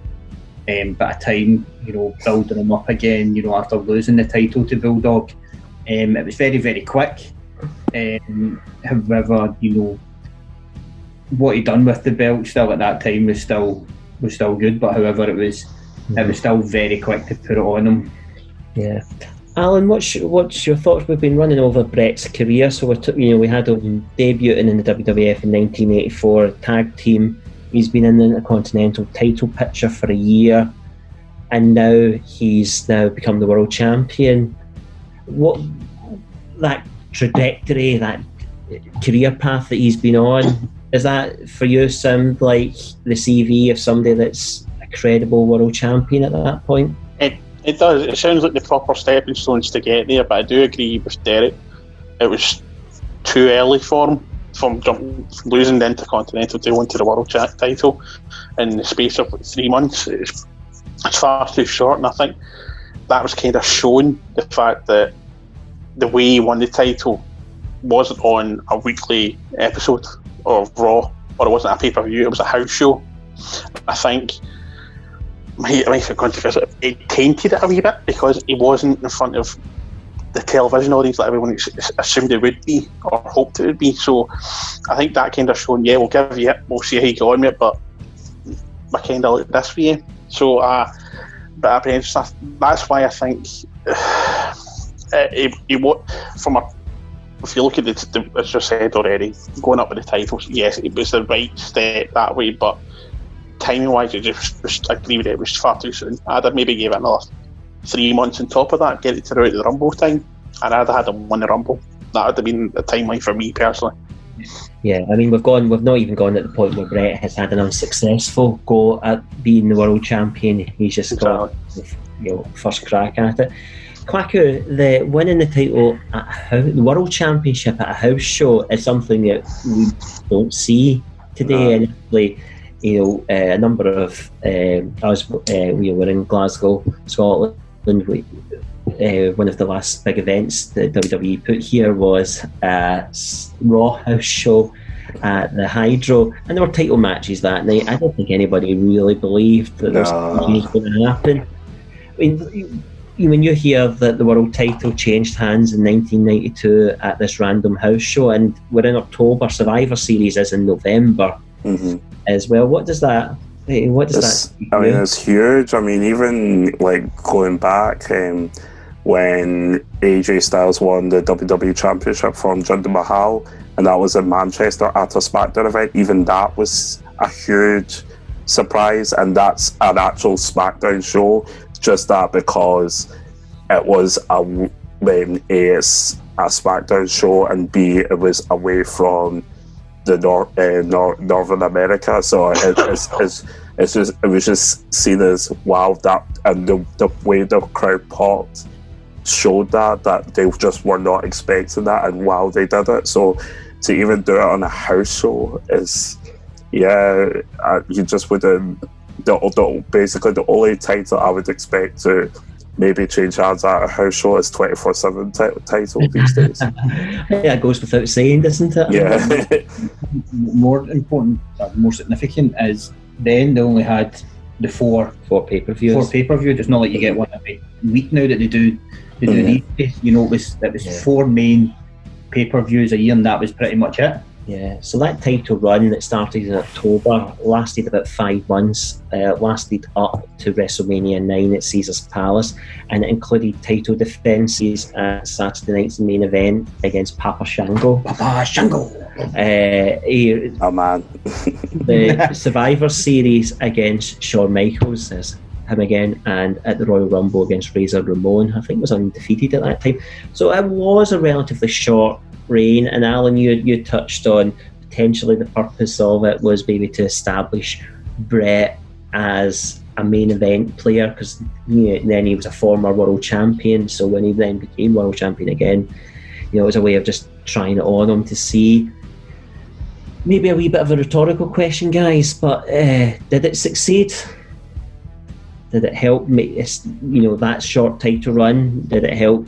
um, bit of time, you know, building him up again. You know, after losing the title to Bulldog, um, it was very very quick. Um, however, you know, what he done with the belt still at that time was still was still good. But however, it was it was still very quick to put it on him. Yeah. Alan, what's what's your thoughts? We've been running over Bret's career, so we took you know we had him debuting in the WWF in 1984, tag team. He's been in the Intercontinental title picture for a year, and now he's now become the world champion. What that trajectory, that career path that he's been on, is that for you sound like the CV of somebody that's a credible world champion at that point? It does. It sounds like the proper stepping stones to get there, but I do agree with Derek. It was too early for him from losing the Intercontinental to going to the World title in the space of three months. It's, it's far too short, and I think that was kind of shown the fact that the way he won the title wasn't on a weekly episode of Raw, or it wasn't a pay per view. It was a house show. I think might, might be controversial. It tainted it a wee bit because he wasn't in front of the television audience that everyone assumed it would be or hoped it would be. So I think that kind of shown, yeah, we'll give you it, we'll see how you go on with it, but I kind of like this for you. So, uh, but I that's why I think uh, he, he, from a if you look at the, as I said already, going up with the titles, yes, it was the right step that way, but timing wise, it just, just I agree with it. It was far too soon. I'd have maybe give it another three months on top of that, get it to the Rumble time, and I'd have had him win the Rumble. That would have been the timeline for me personally. Yeah, I mean we've gone, we've not even gone at the point where Bret has had an unsuccessful go at being the world champion. He's just exactly. got you know first crack at it. Kwaku, the winning the title at house, the world championship at a house show is something that we don't see today. No. And you know, uh, a number of um, us, uh, we were in Glasgow, Scotland. We, uh, one of the last big events that WWE put here was a Raw house show at the Hydro, and there were title matches that night. I don't think anybody really believed that no. was going to happen. I mean, when you hear that the world title changed hands in 1992 at this random house show, and we're in October, Survivor Series is in November mm-hmm. as well. What does that? What does it's, that? I mean, it's huge. I mean, even like going back um, when AJ Styles won the WWE Championship from Jinder Mahal, and that was in Manchester at a SmackDown event. Even that was a huge surprise, and that's an actual SmackDown show just that because it was a um, a, a SmackDown show and B it was away from the Nor- uh, Nor- Northern America, so it, it's, it's it's just it was just seen as wow that and the, the way the crowd popped showed that that they just were not expecting that and wow they did it. So to even do it on a house show is yeah uh, you just wouldn't the, the basically the only title I would expect to maybe change hands at a house show as 24 7 title these days. that goes without saying, doesn't it? Yeah. more important, uh, more significant is then they only had the four For pay per views. four pay per views. It's not like you get one every week now that they do. They do Mhm. these. You know, it was it was Yeah. four main pay per views a year, and that was pretty much it. Yeah, so that title run that started in October lasted about five months, uh, lasted up to WrestleMania 9 at Caesar's Palace, and it included title defences at Saturday night's main event against Papa Shango. Papa Shango. Uh, he, oh man. the Survivor Series against Shawn Michaels as him again, and at the Royal Rumble against Razor Ramon. I think was undefeated at that time. So it was a relatively short reign. And Alan, you you touched on potentially the purpose of it was maybe to establish Bret as a main event player because then he was a former world champion. So when he then became world champion again, you know, it was a way of just trying it on him to see maybe a wee bit of a rhetorical question, guys, but uh, did it succeed? Did it help make you know, that short title run? Did it help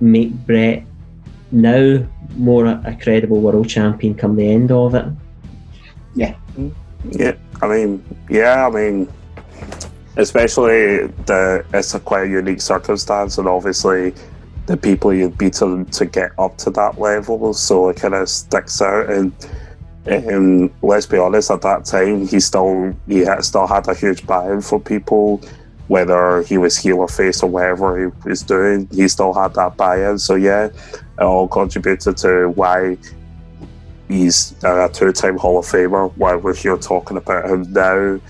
make Bret now more a, a credible world champion come the end of it? Yeah, Yeah. I mean, yeah, I mean, especially the it's a quite a unique circumstance, and obviously the people you've beaten to get up to that level, so it kind of sticks out. And um, let's be honest, at that time, he still he had, still had a huge buy-in for people, whether he was heel or face or whatever he was doing. He still had that buy-in. So yeah, it all contributed to why he's a two-time Hall of Famer. While we're here talking about him now,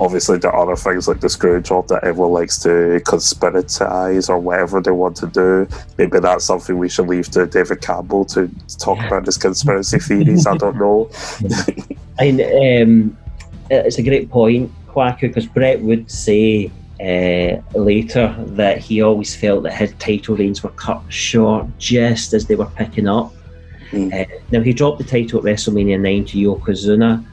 obviously there are other things like the screw job that everyone likes to conspiratize or whatever they want to do. Maybe that's something we should leave to David Campbell to talk about his conspiracy theories. I don't know. And um, it's a great point, Kwaku, because Bret would say uh, later that he always felt that his title reigns were cut short just as they were picking up. Mm. Uh, now he dropped the title at WrestleMania 9 to Yokozuna,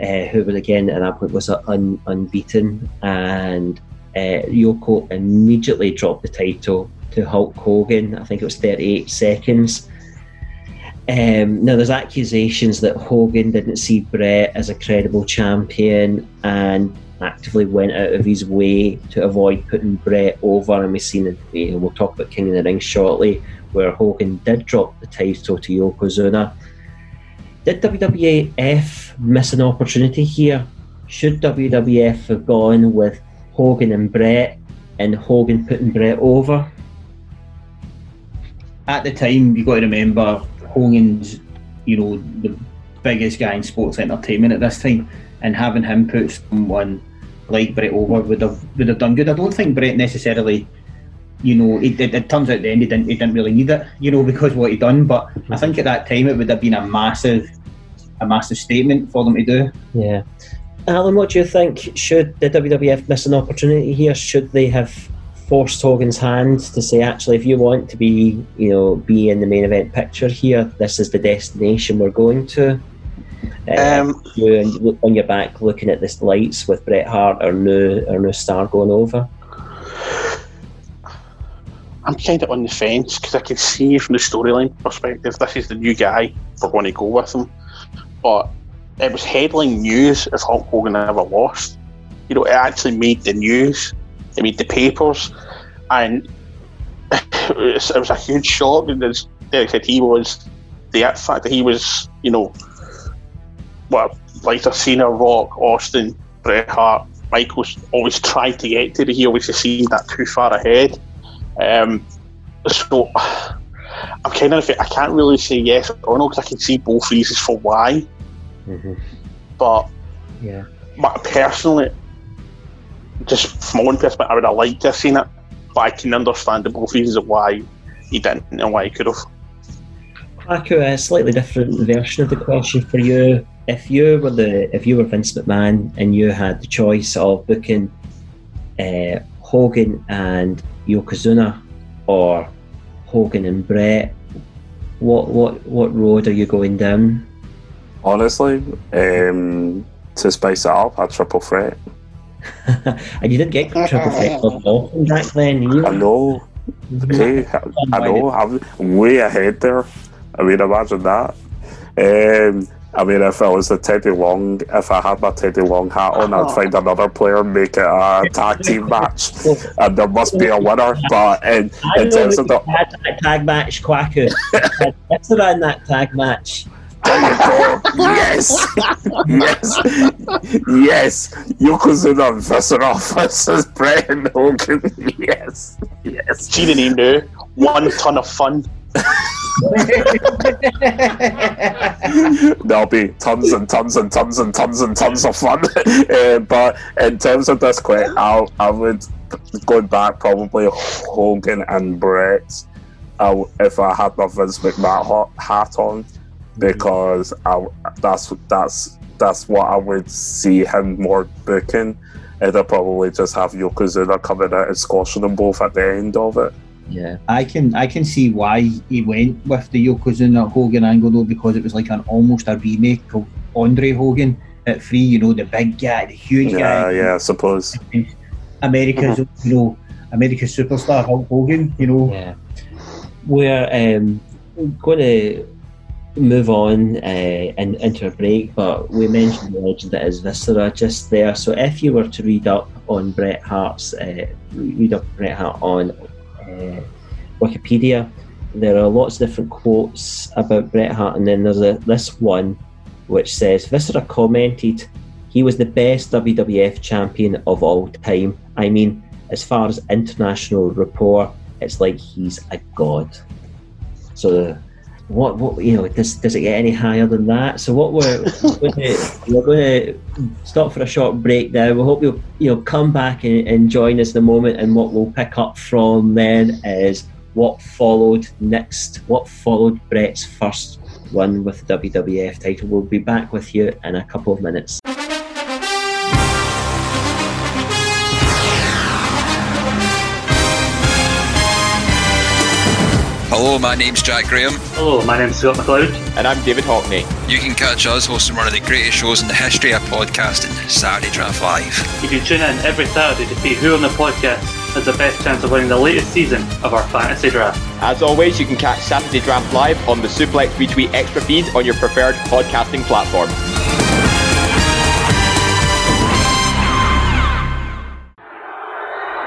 uh, who was again at that point was un- unbeaten, and uh, Yoko immediately dropped the title to Hulk Hogan. I think it was 38 seconds. Um, now, there's accusations that Hogan didn't see Bret as a credible champion and actively went out of his way to avoid putting Bret over. And we've seen, you know, we'll talk about King of the Ring shortly, where Hogan did drop the title to Yokozuna. Did WWF miss an opportunity here? Should WWF have gone with Hogan and Bret and Hogan putting Bret over? At the time, you've got to remember Hogan's, you know, the biggest guy in sports entertainment at this time, and having him put someone like Bret over would have would have done good. I don't think Bret necessarily, you know, it, it, it turns out the end he didn't he didn't really need it, you know, because what he'd done. But I think at that time it would have been a massive, a massive statement for them to do. Yeah. Alan, what do you think? Should the WWF miss an opportunity here? Should they have forced Hogan's hand to say, actually, if you want to be, you know, be in the main event picture here, this is the destination we're going to? Uh, Um, on your back looking at this lights with Bret Hart or new or new star going over. I'm kind of on the fence because I can see from the storyline perspective, this is the new guy we're going to go with him. But it was headline news if Hulk Hogan ever lost. You know, it actually made the news, it made the papers, and it was, it was a huge shock. And as Derek said, he was the fact that he was, you know, what like I've seen a Rock, Austin, Bret Hart, Michaels always tried to get to, but he always seemed that too far ahead. Um, so I'm kind of I can't really say yes or no because I can see both reasons for why. But Yeah. my, personally, just from my own perspective, I would have liked to have seen it, but I can understand the both reasons of why he didn't and why he could have. Paco, a slightly different version of the question for you. If you were the if you were Vince McMahon and you had the choice of booking uh, Hogan and Yokozuna or Hogan and Bret, what what what road are you going down? Honestly, um, to spice it up, a triple threat. and you didn't get triple threat of Dolphin back then. You I know. Hey, I know. I'm way ahead there. I mean, imagine that. Um, I mean, if I was a Teddy Long, if I had my Teddy Long hat on, I'd uh-huh. find another player and make it a tag team match, and there must be a winner. But in, I in know terms that of the, that tag match, Kwaku. That's around that tag match. there you go. yes, yes, yes. Yokozuna Viscera versus Bret and Hogan. Yes, yes. See the name now. One ton of fun. There'll be tons and tons and tons and tons and tons of fun. Uh, but in terms of this quick, I would going back probably Hogan and Bret. W if I had my Vince McMahon hat on, because I, that's that's that's what I would see him more booking. I'd probably just have Yokozuna coming out and squashing them both at the end of it. Yeah. I can I can see why he went with the Yokozuna Hogan angle though because it was like an almost a remake of Andre Hogan at three. You know the big guy, the huge Yeah, guy, yeah, I suppose. America's you know America's superstar Hulk Hogan. You know Yeah. We're um, going to move on uh, and into a break, but we mentioned the legend that is Viscera just there. So if you were to read up on Bret Hart's, uh, read up Bret Hart on uh, Wikipedia, there are lots of different quotes about Bret Hart, and then there's a, this one which says Viscera commented, "He was the best WWF champion of all time. I mean, as far as international rapport, it's like he's a god." So, what what you know does does it get any higher than that? So what we're going to, we're going to stop for a short break now. We hope you'll you know come back and, and join us in a moment, and what we'll pick up from then is what followed next. What followed Bret's first one with the WWF title. We'll be back with you in a couple of minutes. Hello, my name's Jack Graham. Hello, my name's Scott McLeod. And I'm David Hockney. You can catch us hosting one of the greatest shows in the history of podcasting, Saturday Draft Live. You can tune in every Saturday to see who on the podcast has the best chance of winning the latest season of our fantasy draft. As always, you can catch Saturday Draft Live on the Suplex Retweet Extra feed on your preferred podcasting platform.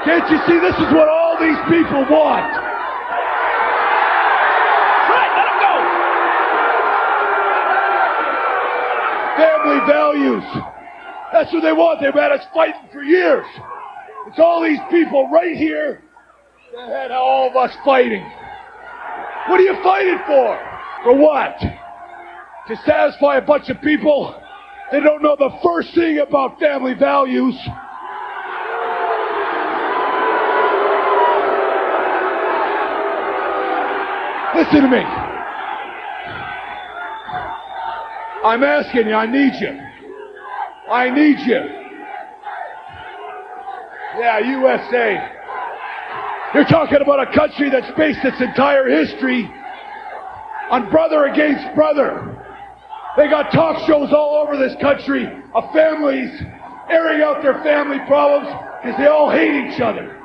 Can't you see this is what all these people want? Right, let him go. Family values. That's what they want. They've had us fighting for years. It's all these people right here that had all of us fighting. What are you fighting for? For what? To satisfy a bunch of people that don't know the first thing about family values. Listen to me. I'm asking you, I need you. I need you. Yeah, USA. You're talking about a country that's based its entire history on brother against brother. They got talk shows all over this country of families airing out their family problems because they all hate each other.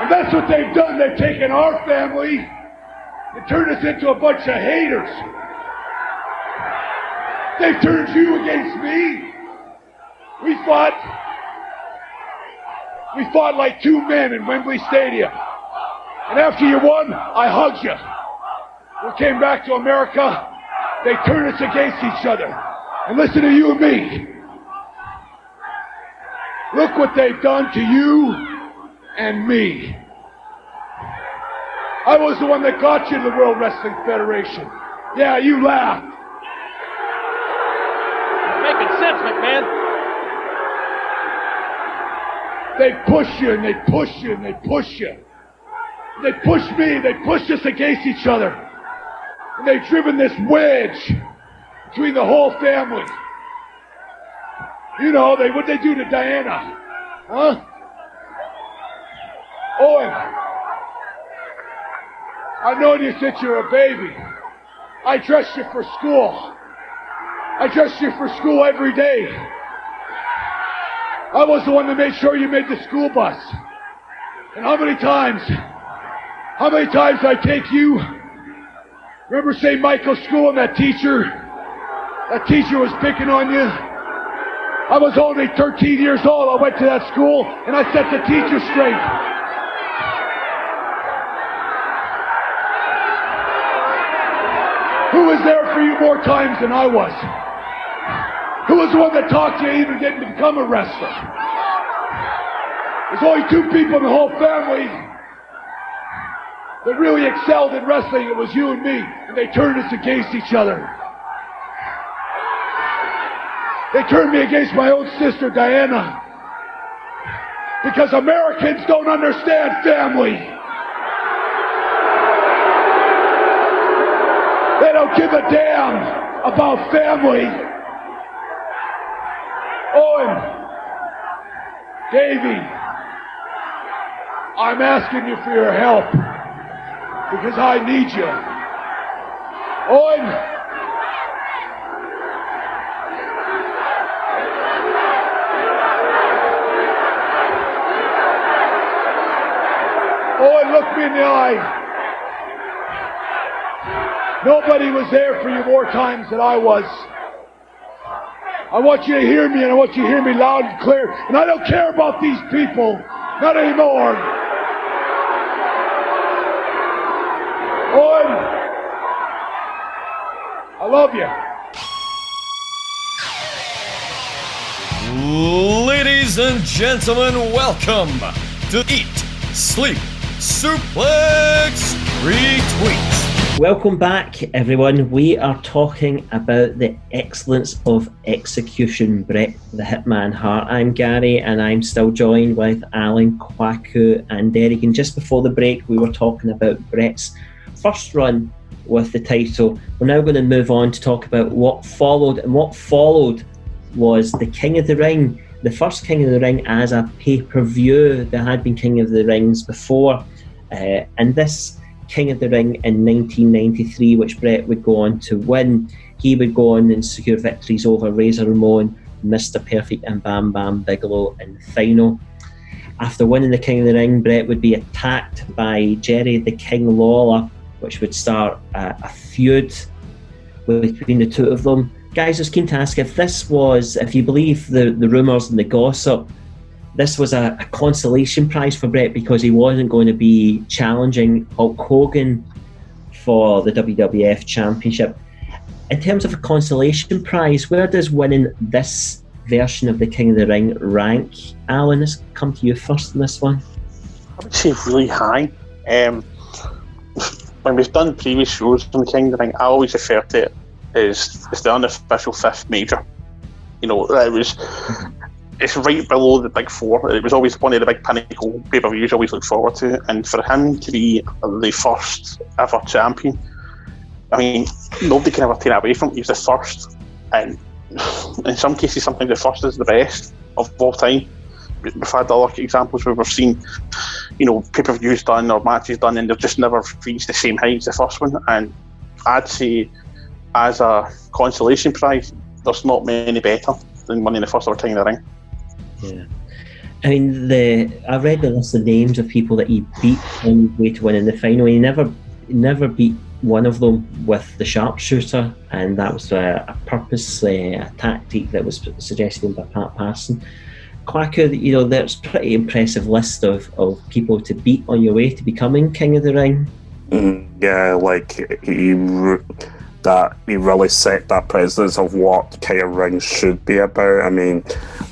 And that's what they've done. They've taken our family and turned us into a bunch of haters. They've turned you against me. We fought. We fought like two men in Wembley Stadium. And after you won, I hugged you. We came back to America. They turned us against each other. And listen to you and me. Look what they've done to you and me. I was the one that got you to the World Wrestling Federation. Yeah, you laughed. Sense, McMahon. They push you and they push you and they push you. They push me, they push us against each other. And they've driven this wedge between the whole family. You know, they what they do to Diana. Huh? Owen. I've known you since you were a baby. I dressed you for school. I dressed you for school every day. I was the one that made sure you made the school bus. And how many times, how many times I take you? Remember St. Michael's School and that teacher? That teacher was picking on you. I was only 13 years old. I went to that school and I set the teacher straight. Who was there for you more times than I was? Who was the one that taught you even getting to become a wrestler? There's only two people in the whole family that really excelled in wrestling. It was you and me, and they turned us against each other. They turned me against my own sister, Diana. Because Americans don't understand family. Don't give a damn about family. Owen, Davey, I'm asking you for your help because I need you. Owen, Owen, look me in the eye. Nobody was there for you more times than I was. I want you to hear me, and I want you to hear me loud and clear. And I don't care about these people, not anymore. Owen, I love you. Ladies and gentlemen, welcome to Eat, Sleep, Suplex, Retweet. Welcome back, everyone. We are talking about the excellence of execution, Bret the Hitman Hart. I'm Gary, and I'm still joined with Alan, Kwaku, and Derek. And just before the break, we were talking about Bret's first run with the title. We're now going to move on to talk about what followed, and what followed was the King of the Ring, the first King of the Ring as a pay per view. There had been King of the Rings before, uh, and this King of the Ring in 1993, which Bret would go on to win. He would go on and secure victories over Razor Ramon, Mr. Perfect, and Bam Bam Bigelow in the final. After winning the King of the Ring, Bret would be attacked by Jerry the King Lawler, which would start a, a feud between the two of them. Guys, I was keen to ask if this was, if you believe the, the rumours and the gossip, this was a, a, consolation prize for Bret because he wasn't going to be challenging Hulk Hogan for the WWF Championship. In terms of a consolation prize, where does winning this version of the King of the Ring rank? Alan, let's come to you first in this one. I would say really high. Um, when we've done previous shows on the King of the Ring, I always refer to it as, as the unofficial fifth major. You know, it was it's right below the big four. It was always one of the big pinnacle pay per views always look forward to. And for him to be the first ever champion, I mean, nobody can ever take that away from him. He's the first. And in some cases, sometimes the first is the best of all time. We've had other examples where we've seen, you know, pay per views done or matches done, and they've just never reached the same height as the first one. And I'd say, as a consolation prize, there's not many better than winning the first ever King of the Ring. Yeah. I mean, the I read the list of names of people that he beat on his way to winning the final. He never, never beat one of them with the sharpshooter, and that was a, a purpose, a, tactic that was suggested by Pat Patterson. Kwaku, you know, there's pretty impressive list of, of people to beat on your way to becoming King of the Ring. Mm, yeah, like he that he really set that precedence of what King of Ring should be about. I mean,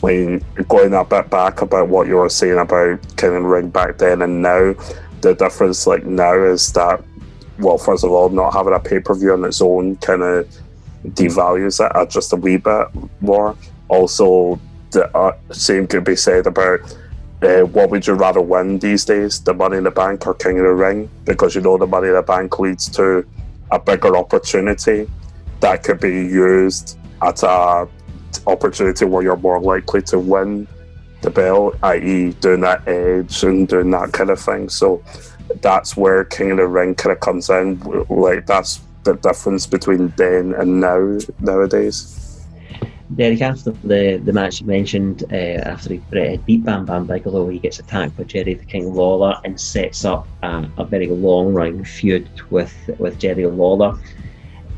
when going a bit back about what you were saying about King of Ring back then and now, the difference like now is that well, first of all, not having a pay per view on its own kind of devalues it just a wee bit more. Also, the uh, same could be said about uh, what would you rather win these days, the Money in the Bank or King of the Ring? Because you know the Money in the Bank leads to a bigger opportunity that could be used at a opportunity where you're more likely to win the belt, i.e., doing that edge and doing that kind of thing. So that's where King of the Ring kind of comes in. Like that's the difference between then and now nowadays. Derek, after the, the match you mentioned, uh, after he, had beat Bam Bam Bigelow, he gets attacked by Jerry the King Lawler and sets up a, a very long running feud with, with Jerry Lawler.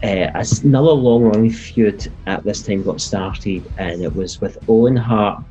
Uh, another long running feud at this time got started, and it was with Owen Hart.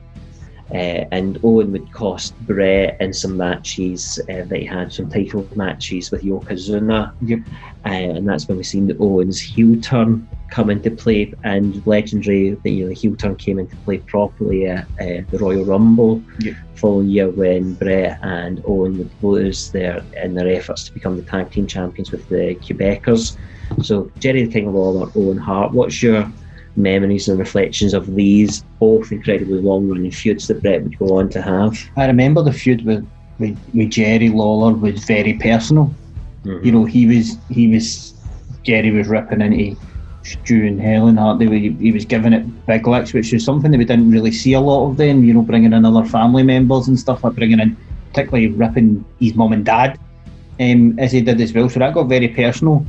Uh, and Owen would cost Bret in some matches uh, that he had, some title matches with Yokozuna. Yep. Uh, and that's when we seen the Owens heel turn come into play, and legendary that you know the heel turn came into play properly at uh, the Royal Rumble Yep. following year when Bret and Owen would lose their in their efforts to become the tag team champions with the Quebecers. So Jerry the King of Lawler, Owen Hart. What's your memories and reflections of these both incredibly long running feuds that Bret would go on to have? I remember the feud with, with, with Jerry Lawler was very personal. Mhm. You know, he was he was Jerry was ripping into Stu and Helen Hart. They were, he was giving it big licks, which is something that we didn't really see a lot of then. You know, bringing in other family members and stuff like bringing in, particularly ripping his mum and dad, um, as he did as well. So that got very personal.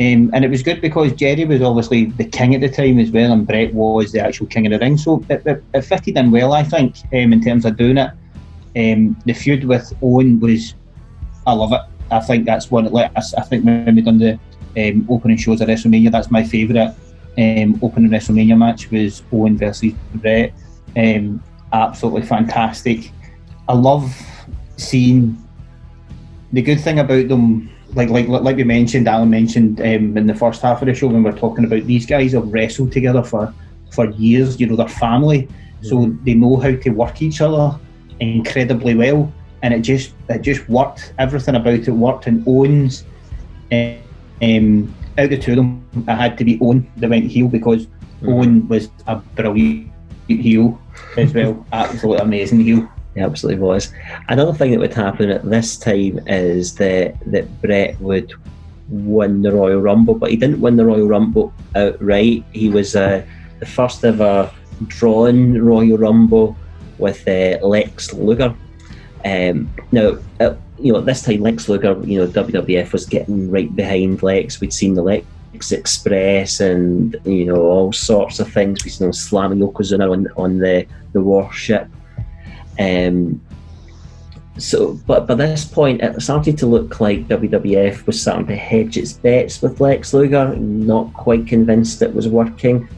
Um, and it was good because Jerry was obviously the king at the time as well, and Bret was the actual king of the ring. So it, it, it fitted in well, I think, um, in terms of doing it. Um, the feud with Owen was, I love it. I think that's one. Like I think when we done the um, opening shows at WrestleMania, that's my favourite um, opening WrestleMania match was Owen versus Bret. Um, absolutely fantastic. I love seeing the good thing about them. Like like like we mentioned, Alan mentioned um, in the first half of the show when we we're talking about these guys have wrestled together for for years. You know, they're family, so they know how to work each other incredibly well, and it just it just worked. Everything about it worked, and Owens. uh, Um, out of the two of them, it had to be Owen that went heel because Owen was a brilliant heel as well, absolutely amazing heel. He absolutely was. Another thing that would happen at this time is that that Bret would win the Royal Rumble, but he didn't win the Royal Rumble outright. He was uh, the first ever drawn Royal Rumble with uh, Lex Luger. Um, now, uh, you know, at this time, Lex Luger, you know, WWF was getting right behind Lex. We'd seen the Lex Express and you know all sorts of things. We'd seen him slamming Yokozuna on on the the warship. Um, so, but by this point, it started to look like WWF was starting to hedge its bets with Lex Luger. Not quite convinced it was working,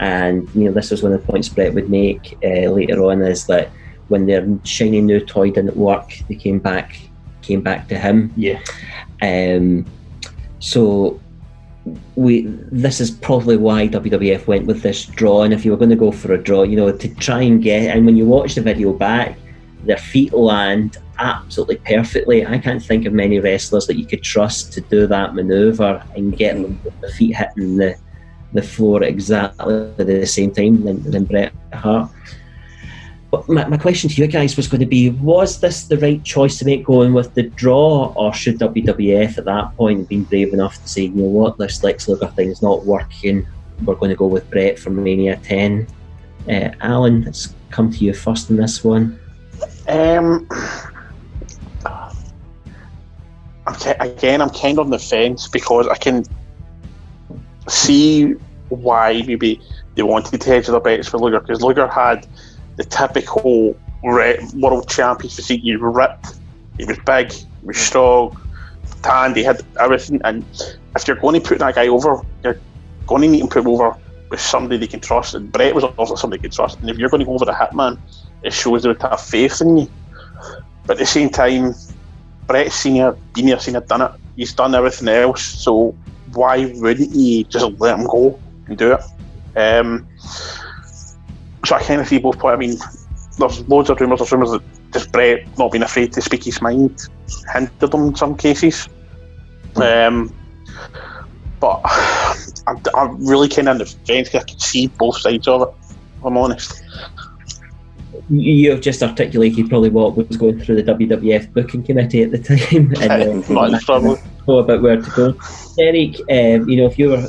and you know this was one of the points Bret would make uh, later on is that when their shiny new toy didn't work, they came back came back to him. Yeah. Um, so we this is probably why WWF went with this draw. And if you were going to go for a draw, you know, to try and get and when you watch the video back, their feet land absolutely perfectly. I can't think of many wrestlers that you could trust to do that maneuver and get the feet hitting the the floor exactly at the same time than, than Bret Hart. My, my question to you guys was going to be: Was this the right choice to make going with the draw, or should WWF at that point have been brave enough to say, you know what, this Lex Luger thing is not working. We're going to go with Bret from Mania 10. Uh, Alan, let's come to you first in this one. Um, I'm ki- again, I'm kind of on the fence because I can see why maybe they wanted to hedge their bets for Luger because Luger had the typical world champion physique. He was ripped, he was big, he was strong, tanned, he had everything. And if you're going to put that guy over, you're going to need to put him over with somebody they can trust. And Bret was also somebody they could trust. And if you're going to go over the Hitman, it shows they would have faith in you. But at the same time, Bret's senior, been senior, done it. He's done everything else. So why wouldn't you just let him go and do it? Um, so I kind of see both points. I mean, there's loads of rumours. There's rumours that just Bret not being afraid to speak his mind hindered him in some cases. Um, but I'm, I'm really kind of on the fence I can see both sides of it. If I'm honest. You have just articulated probably what was going through the WWF booking committee at the time, and Not know about where to go. Eric, um, you know, if you were,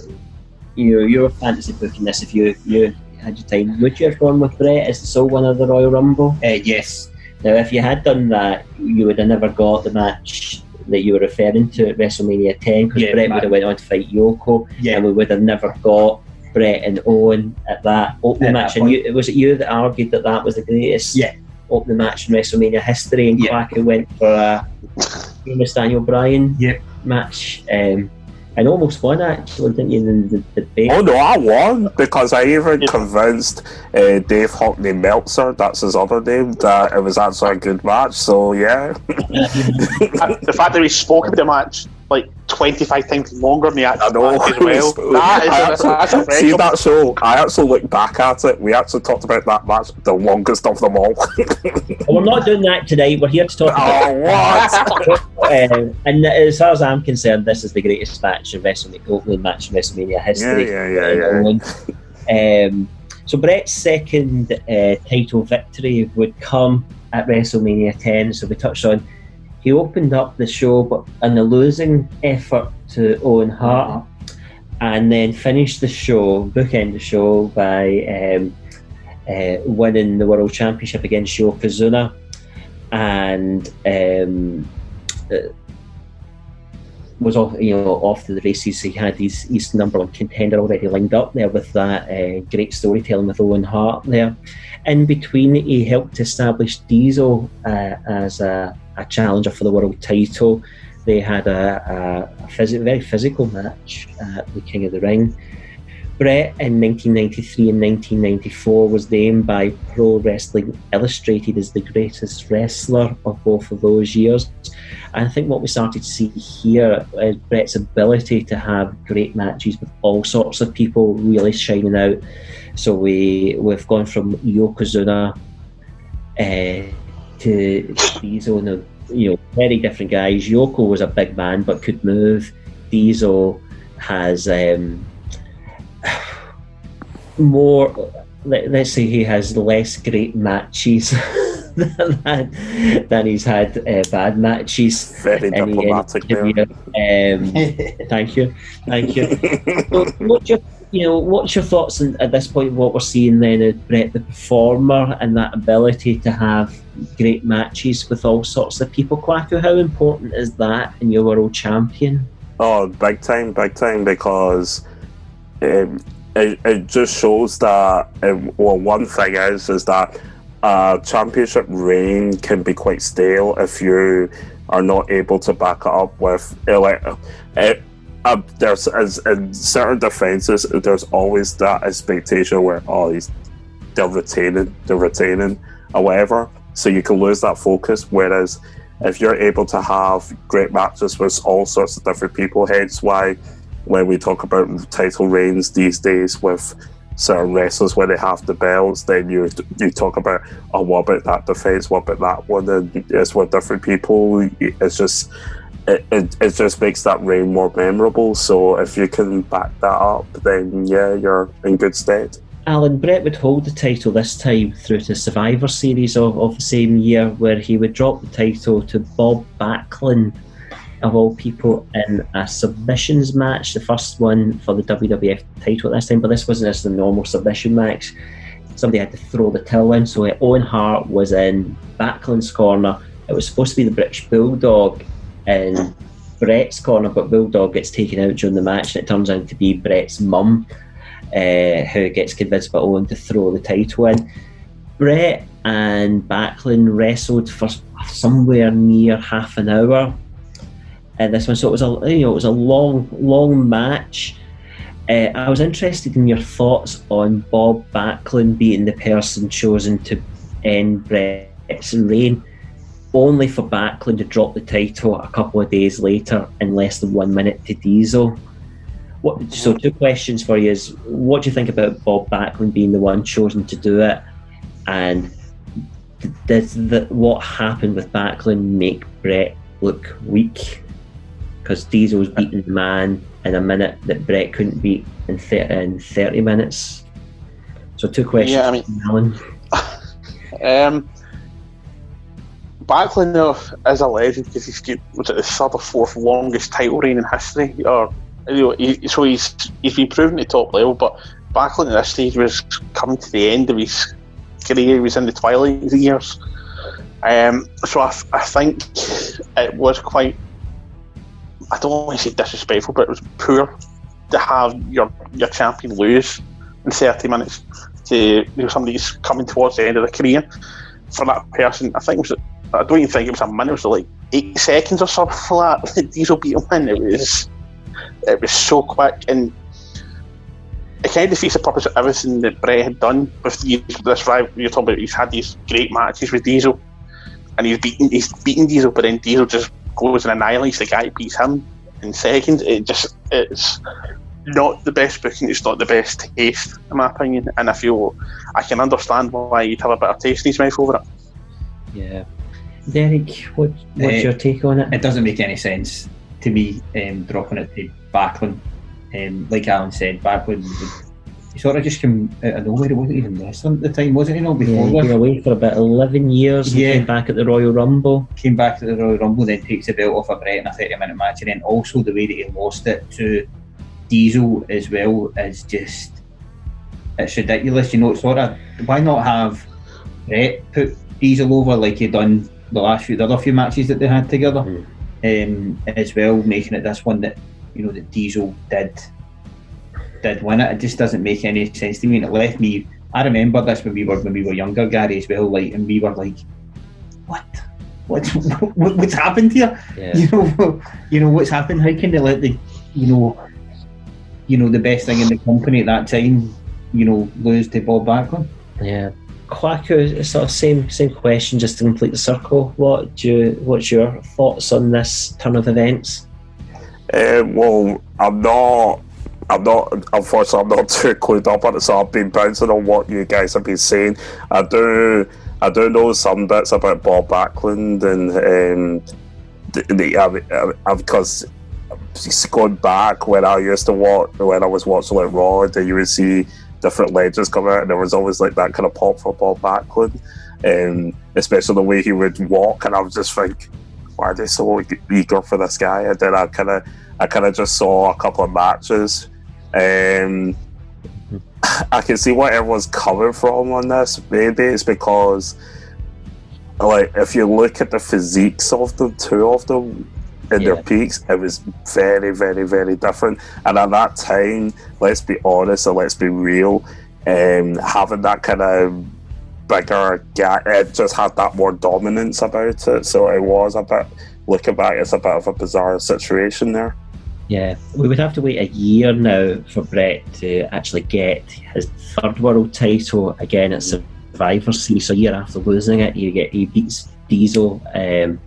you know, you were fantasy booking this, if you you had your time, would you have gone with Bret as the sole winner of the Royal Rumble? Uh, yes. Now, if you had done that, you would have never got the match that you were referring to at WrestleMania 10 because Yeah, Bret would have went on to fight Yoko, Yeah. and we would have never got Bret and Owen at that opening At match, that and you, was it you that argued that that was the greatest Yeah. opening match in WrestleMania history? And Yeah. Kwaku went for a famous Daniel Bryan Yep. match, um, and almost won actually, didn't you? In the, the debate. Oh no, I won because I even convinced uh, Dave Hockney Meltzer, that's his other name, that it was actually a good match. So yeah, the fact that we spoke of the match like 25 times longer than the actual I know. match as well. That is, I that's, that's a actually- see that show? I actually looked back at it. We actually talked about that match, the longest of them all. Well, we're not doing that today. We're here to talk about. oh what? um, and as far as I'm concerned, this is the greatest match in WrestleMania, opening match in WrestleMania history. Yeah, yeah, yeah, yeah. Um, so Bret's second uh, title victory would come at WrestleMania 10. So we touched on he opened up the show, but in a losing effort to Owen Hart, and then finished the show, bookend the show by um, uh, winning the World Championship against Yokozuna, and um, was off, you know, off to the races. He had his, his number one contender already lined up there with that uh, great storytelling with Owen Hart there. In between, he helped establish Diesel uh, as a, a challenger for the world title. They had a, a, a phys- very physical match at the King of the Ring. Bret in 1993 and 1994 was named by Pro Wrestling Illustrated as the greatest wrestler of both of those years. And I think what we started to see here is Bret's ability to have great matches with all sorts of people really shining out. So we we've gone from Yokozuna uh, to Diesel, and, you know, very different guys. Yoko was a big man but could move. Diesel has um, more. Let, us say he has less great matches than, than he's had uh, bad matches. Very diplomatic end of the year. Um, thank you, thank you. so what's your, you know, what's your thoughts on, at this point? What we're seeing then is Bret the performer and that ability to have great matches with all sorts of people. Kwaku, how important is that in your world champion? Oh, big time, big time, because um, it, it just shows that, um, well, one thing is, is that a championship reign can be quite stale if you are not able to back it up with, uh, like, uh, uh, there's, as in certain defenses, there's always that expectation where, oh, he's, they're retaining, they're retaining, or whatever. So you can lose that focus, whereas if you're able to have great matches with all sorts of different people, hence why when we talk about title reigns these days with certain wrestlers where they have the belts, then you you talk about oh what about that defense, what about that one, and it's with different people. It's just it, it, it just makes that reign more memorable. So if you can back that up, then yeah, you're in good stead. Alan Bret would hold the title this time through to Survivor Series of, of the same year, where he would drop the title to Bob Backlund, of all people, in a submissions match, the first one for the WWF title at this time. But this wasn't just a normal submission match. Somebody had to throw the till in, so Owen Hart was in Backlund's corner. It was supposed to be the British Bulldog in Bret's corner, but Bulldog gets taken out during the match, and it turns out to be Bret's mum uh, who gets convinced by Owen to throw the title in. Bret and Backlund wrestled for somewhere near half an hour in this one, so it was a you know it was a long long match. Uh, I was interested in your thoughts on Bob Backlund being the person chosen to end Bret's reign, only for Backlund to drop the title a couple of days later in less than one minute to Diesel. What, so two questions for you is what do you think about Bob Backlund being the one chosen to do it and does the, what happened with Backlund make Bret look weak because Diesel was beating the man in a minute that Bret couldn't beat in, thir- in 30 minutes so two questions Yeah, I mean- Alan. Um, Backlund though is a legend because he's got was it the third or fourth longest title reign in history, or you know, he, so he's he's been proven at top level. But Backlund at this stage was coming to the end of his career. He was in the twilight years. Um, so I, I think it was quite. I don't want to say disrespectful, but it was poor to have your your champion lose in 30 minutes to you know, somebody who's coming towards the end of the career. For that person, I think it was, I don't even think it was a minute, it was like eight seconds or something like that. Diesel beat him in. It was, it was so quick and it kind of defeats the purpose of everything that Bret had done with these, this rival. You're talking about he's had these great matches with Diesel, and he's beaten he's beaten Diesel, but then Diesel just goes and annihilates the guy, beats him in seconds. It just it's not the best booking. It's not the best taste, in my opinion. And I feel I can understand why you'd have a bit of taste in his mouth over it. Yeah. Derek, what, what's Eh, your take on it? It doesn't make any sense to me um, dropping it to Backlund. Um, like Alan said, Backlund he sort of just came out of nowhere. He wasn't even wrestling at the time, wasn't he? No, Yeah, before he this? was away for about 11 years Yeah. came back at the Royal Rumble. came back at the Royal Rumble, then takes the belt off of Bret in a 30 minute match, and then also the way that he lost it to Diesel as well is just it's ridiculous. You know, it's sort of why not have Bret put Diesel over like he done the last few the other few matches that they had together, um, as well, making it this one that you know that Diesel did did win it. It just doesn't make any sense to me, and it left me. I remember this when we were when we were younger, Gary, as well. Like, and we were like, "What? What? what what's happened here? Yeah. You know, you know what's happened? How can they let the, you know, you know the best thing in the company at that time, you know, lose to Bob Backlund? Yeah. Kwaku, sort of same same question, just to complete the circle. What do you, what's your thoughts on this turn of events? Uh, well, I'm not. I'm not. Unfortunately, I'm not too clued up on it, so I've been bouncing on what you guys have been saying. I do. I do know some bits about Bob Backlund and um, the, the I because going back when I used to watch when I was watching like Raw, and you would see different legends come out, and there was always like that kind of pop for Bob Backlund, and especially the way he would walk, and I was just think, why are they so eager for this guy? And then I kind of, I kind of just saw a couple of matches, and I can see where everyone's coming from on this. Maybe it's because, like, if you look at the physiques of the two of them in their peaks, it was very, very, very different. And at that time, let's be honest and let's be real, um, having that kind of bigger gap, it just had that more dominance about it. So it was a bit, looking back, it's a bit of a bizarre situation there. Yeah, we would have to wait a year now for Bret to actually get his third world title again at Survivor Series. So a year after losing it, he get he beats Diesel um,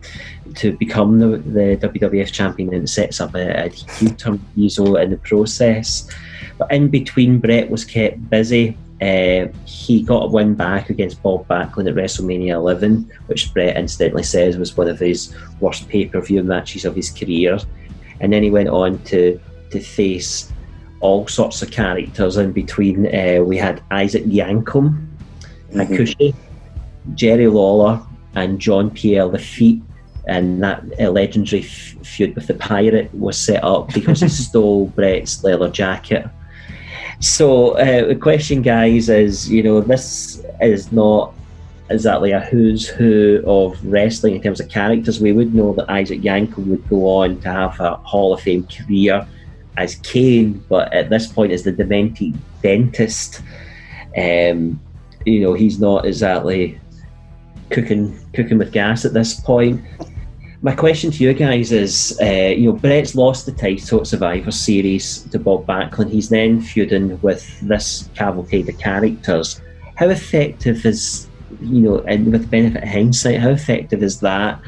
to become the, the WWF champion and sets up a, a heel turn Diesel in the process. But in between, Bret was kept busy. Uh, he got a win back against Bob Backlund at WrestleMania 11, which Bret incidentally says was one of his worst pay per view matches of his career and then he went on to to face all sorts of characters in between. Uh, we had Isaac Yankem, Hakushi, Jerry Lawler, and Jean-Pierre Lafitte. And that uh, legendary f- feud with the pirate was set up because he stole Bret's leather jacket. So uh, the question, guys, is you know this is not exactly a who's who of wrestling in terms of characters. We would know that Isaac Yankem would go on to have a Hall of Fame career as Kane, but at this point as the demented dentist. Um, you know, he's not exactly cooking cooking with gas at this point. My question to you guys is, uh, you know, Bret's lost the title at Survivor Series to Bob Backlund. He's then feuding with this cavalcade of characters. How effective is, you know, and with the benefit of hindsight, how effective is that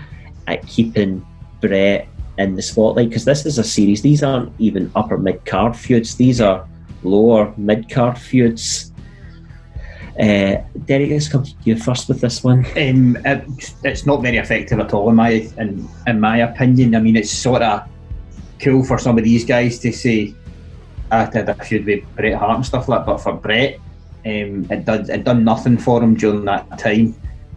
at keeping Bret in the spotlight? Because this is a series; these aren't even upper mid card feuds; these are lower mid card feuds. Uh, Derek, let's come to you first with this one. Um, it, it's not very effective at all in my in, in my opinion. I mean, it's sort of cool for some of these guys to say, "I did a feud with Bret Hart and stuff like." that. But for Bret, um, it did it done nothing for him during that time.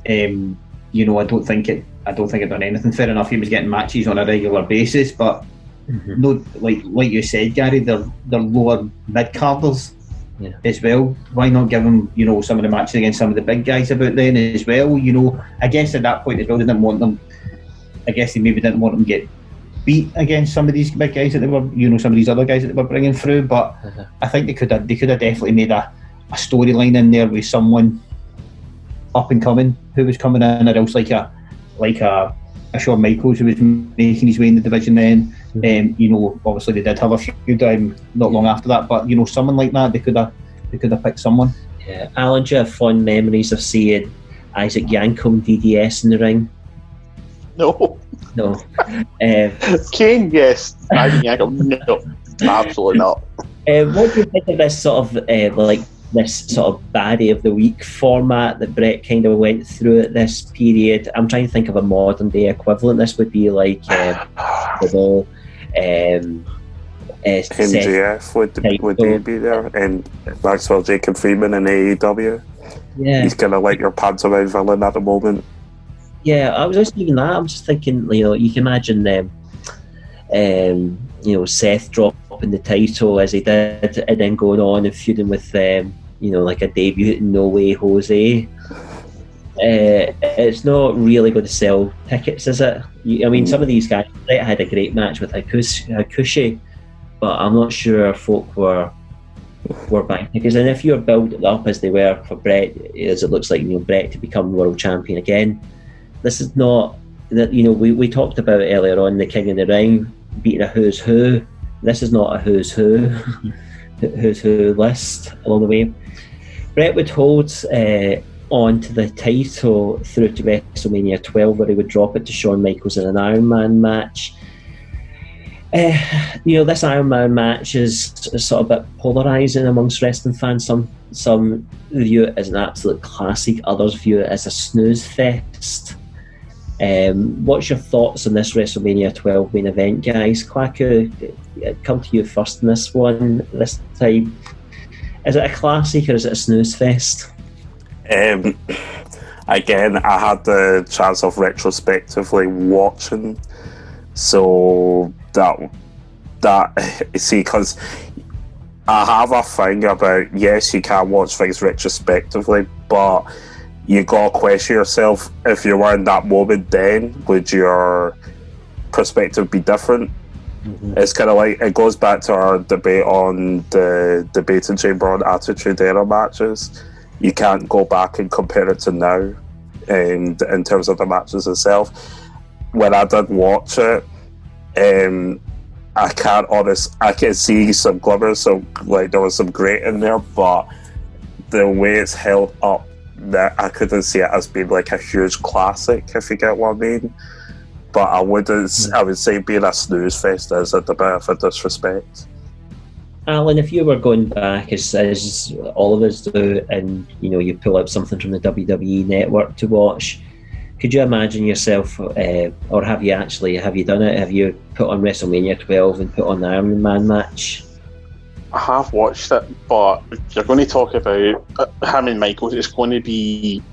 Um, you know, I don't think it. I don't think it done anything. Fair enough, he was getting matches on a regular basis, but no, like like you said, Gary, they're they're lower mid carders Yeah. as well. Why not give him, you know, some of the matches against some of the big guys about then as well? You know, I guess at that point as well, they didn't want them. I guess they maybe didn't want them to get beat against some of these big guys that they were, you know, some of these other guys that they were bringing through. But I think they could have, they could have definitely made a, a storyline in there with someone up and coming who was coming in, or else like a, like a, a Shawn Michaels who was making his way in the division then. Um, you know, obviously they did have a feud um, not long after that, but you know, someone like that they could have, they could have picked someone. Yeah, Alan, do you have fond memories of seeing Isaac Yankem DDS in the ring? No. No. Um, Kane, yes. Isaac Yankem, no. Absolutely not. Uh, what do you think of this sort of uh, like this sort of baddie of the week format that Bret kind of went through at this period? I'm trying to think of a modern day equivalent. This would be like um, the um, uh, MJF would, would he be there? And Maxwell Jacob Freeman in AEW. Yeah. He's kind of like your pants around villain at the moment. Yeah, I was just even that. I'm just thinking, you know, you can imagine them, um, you know, Seth dropping the title as he did, and then going on and feuding with, um, you know, like a debut in No Way Jose. Uh, it's not really going to sell tickets, is it? You, I mean, some of these guys Bret had a great match with Hakushi, Hakushi, but I'm not sure folk were were buying tickets. And if you're building up as they were for Bret, as it looks like you know Bret to become world champion again, this is not that you know we, we talked about earlier on the King of the Ring beating a who's who. This is not a who's who, who's who list along the way. Bret would hold uh, on to the title through to WrestleMania 12, where he would drop it to Shawn Michaels in an Iron Man match. Uh, you know, this Iron Man match is, is sort of a bit polarizing amongst wrestling fans. Some some view it as an absolute classic, others view it as a snooze fest. Um, what's your thoughts on this WrestleMania 12 main event, guys? Kwaku, come to you first in this one this time. Is it a classic or is it a snooze fest? Um, again, I had the chance of retrospectively watching, so that that see because I have a thing about yes, you can watch things retrospectively, but you gotta question yourself if you were in that moment then would your perspective be different mm-hmm. it's kind of like it goes back to our debate on the debating chamber on attitude era matches you can't go back and compare it to now and in terms of the matches itself when i did watch it um, i can't honest i can see some glimmers so like there was some great in there but the way it's held up that I couldn't see it as being like a huge classic, if you get what I mean. But I wouldn't. I would say being a snooze fest is at the bit of a disrespect. Alan, if you were going back as, as all of us do, and you know you pull out something from the WWE network to watch, could you imagine yourself, uh, or have you actually have you done it? Have you put on WrestleMania 12 and put on the Iron Man match? I have watched it, but you're going to talk about uh, him and Michaels. It's going to be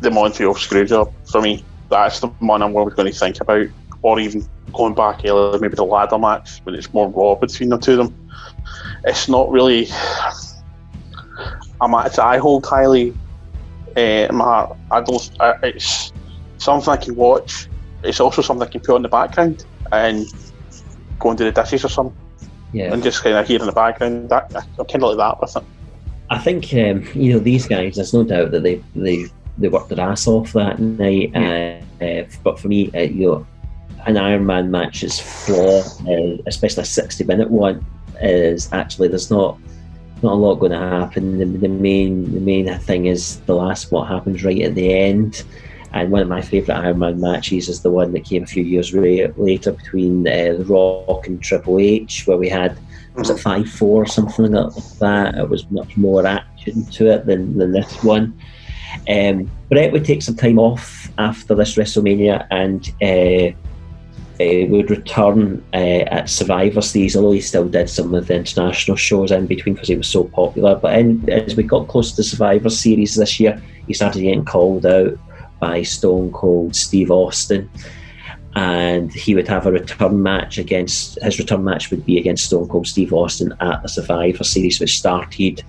the Montreal Screwjob for me. That's the one I'm always going to think about, or even going back earlier, maybe the ladder match when it's more raw between the two of them. It's not really a match I hold highly uh, in my heart. I don't. Uh, it's something I can watch. It's also something I can put on the background and go and do the dishes or something yeah. and just kind of hear in the background. That I'm kind of like that with it. I think um, you know these guys. There's no doubt that they they they worked their ass off that night. Uh, uh, but for me, uh, you know, an Ironman match is flaw, uh, especially a 60 minute one. Is actually there's not not a lot going to happen. The, the main the main thing is the last what happens right at the end. And one of my favourite Ironman matches is the one that came a few years later between uh, The Rock and Triple H, where we had was it five four or something like that. It was much more action to it than, than this one. Um, Bret would take some time off after this WrestleMania and uh, uh, would return uh, at Survivor Series, although he still did some of the international shows in between because he was so popular. But in, as we got close to the Survivor Series this year, he started getting called out by Stone Cold Steve Austin. And he would have a return match against his return match would be against Stone Cold Steve Austin at the Survivor Series, which started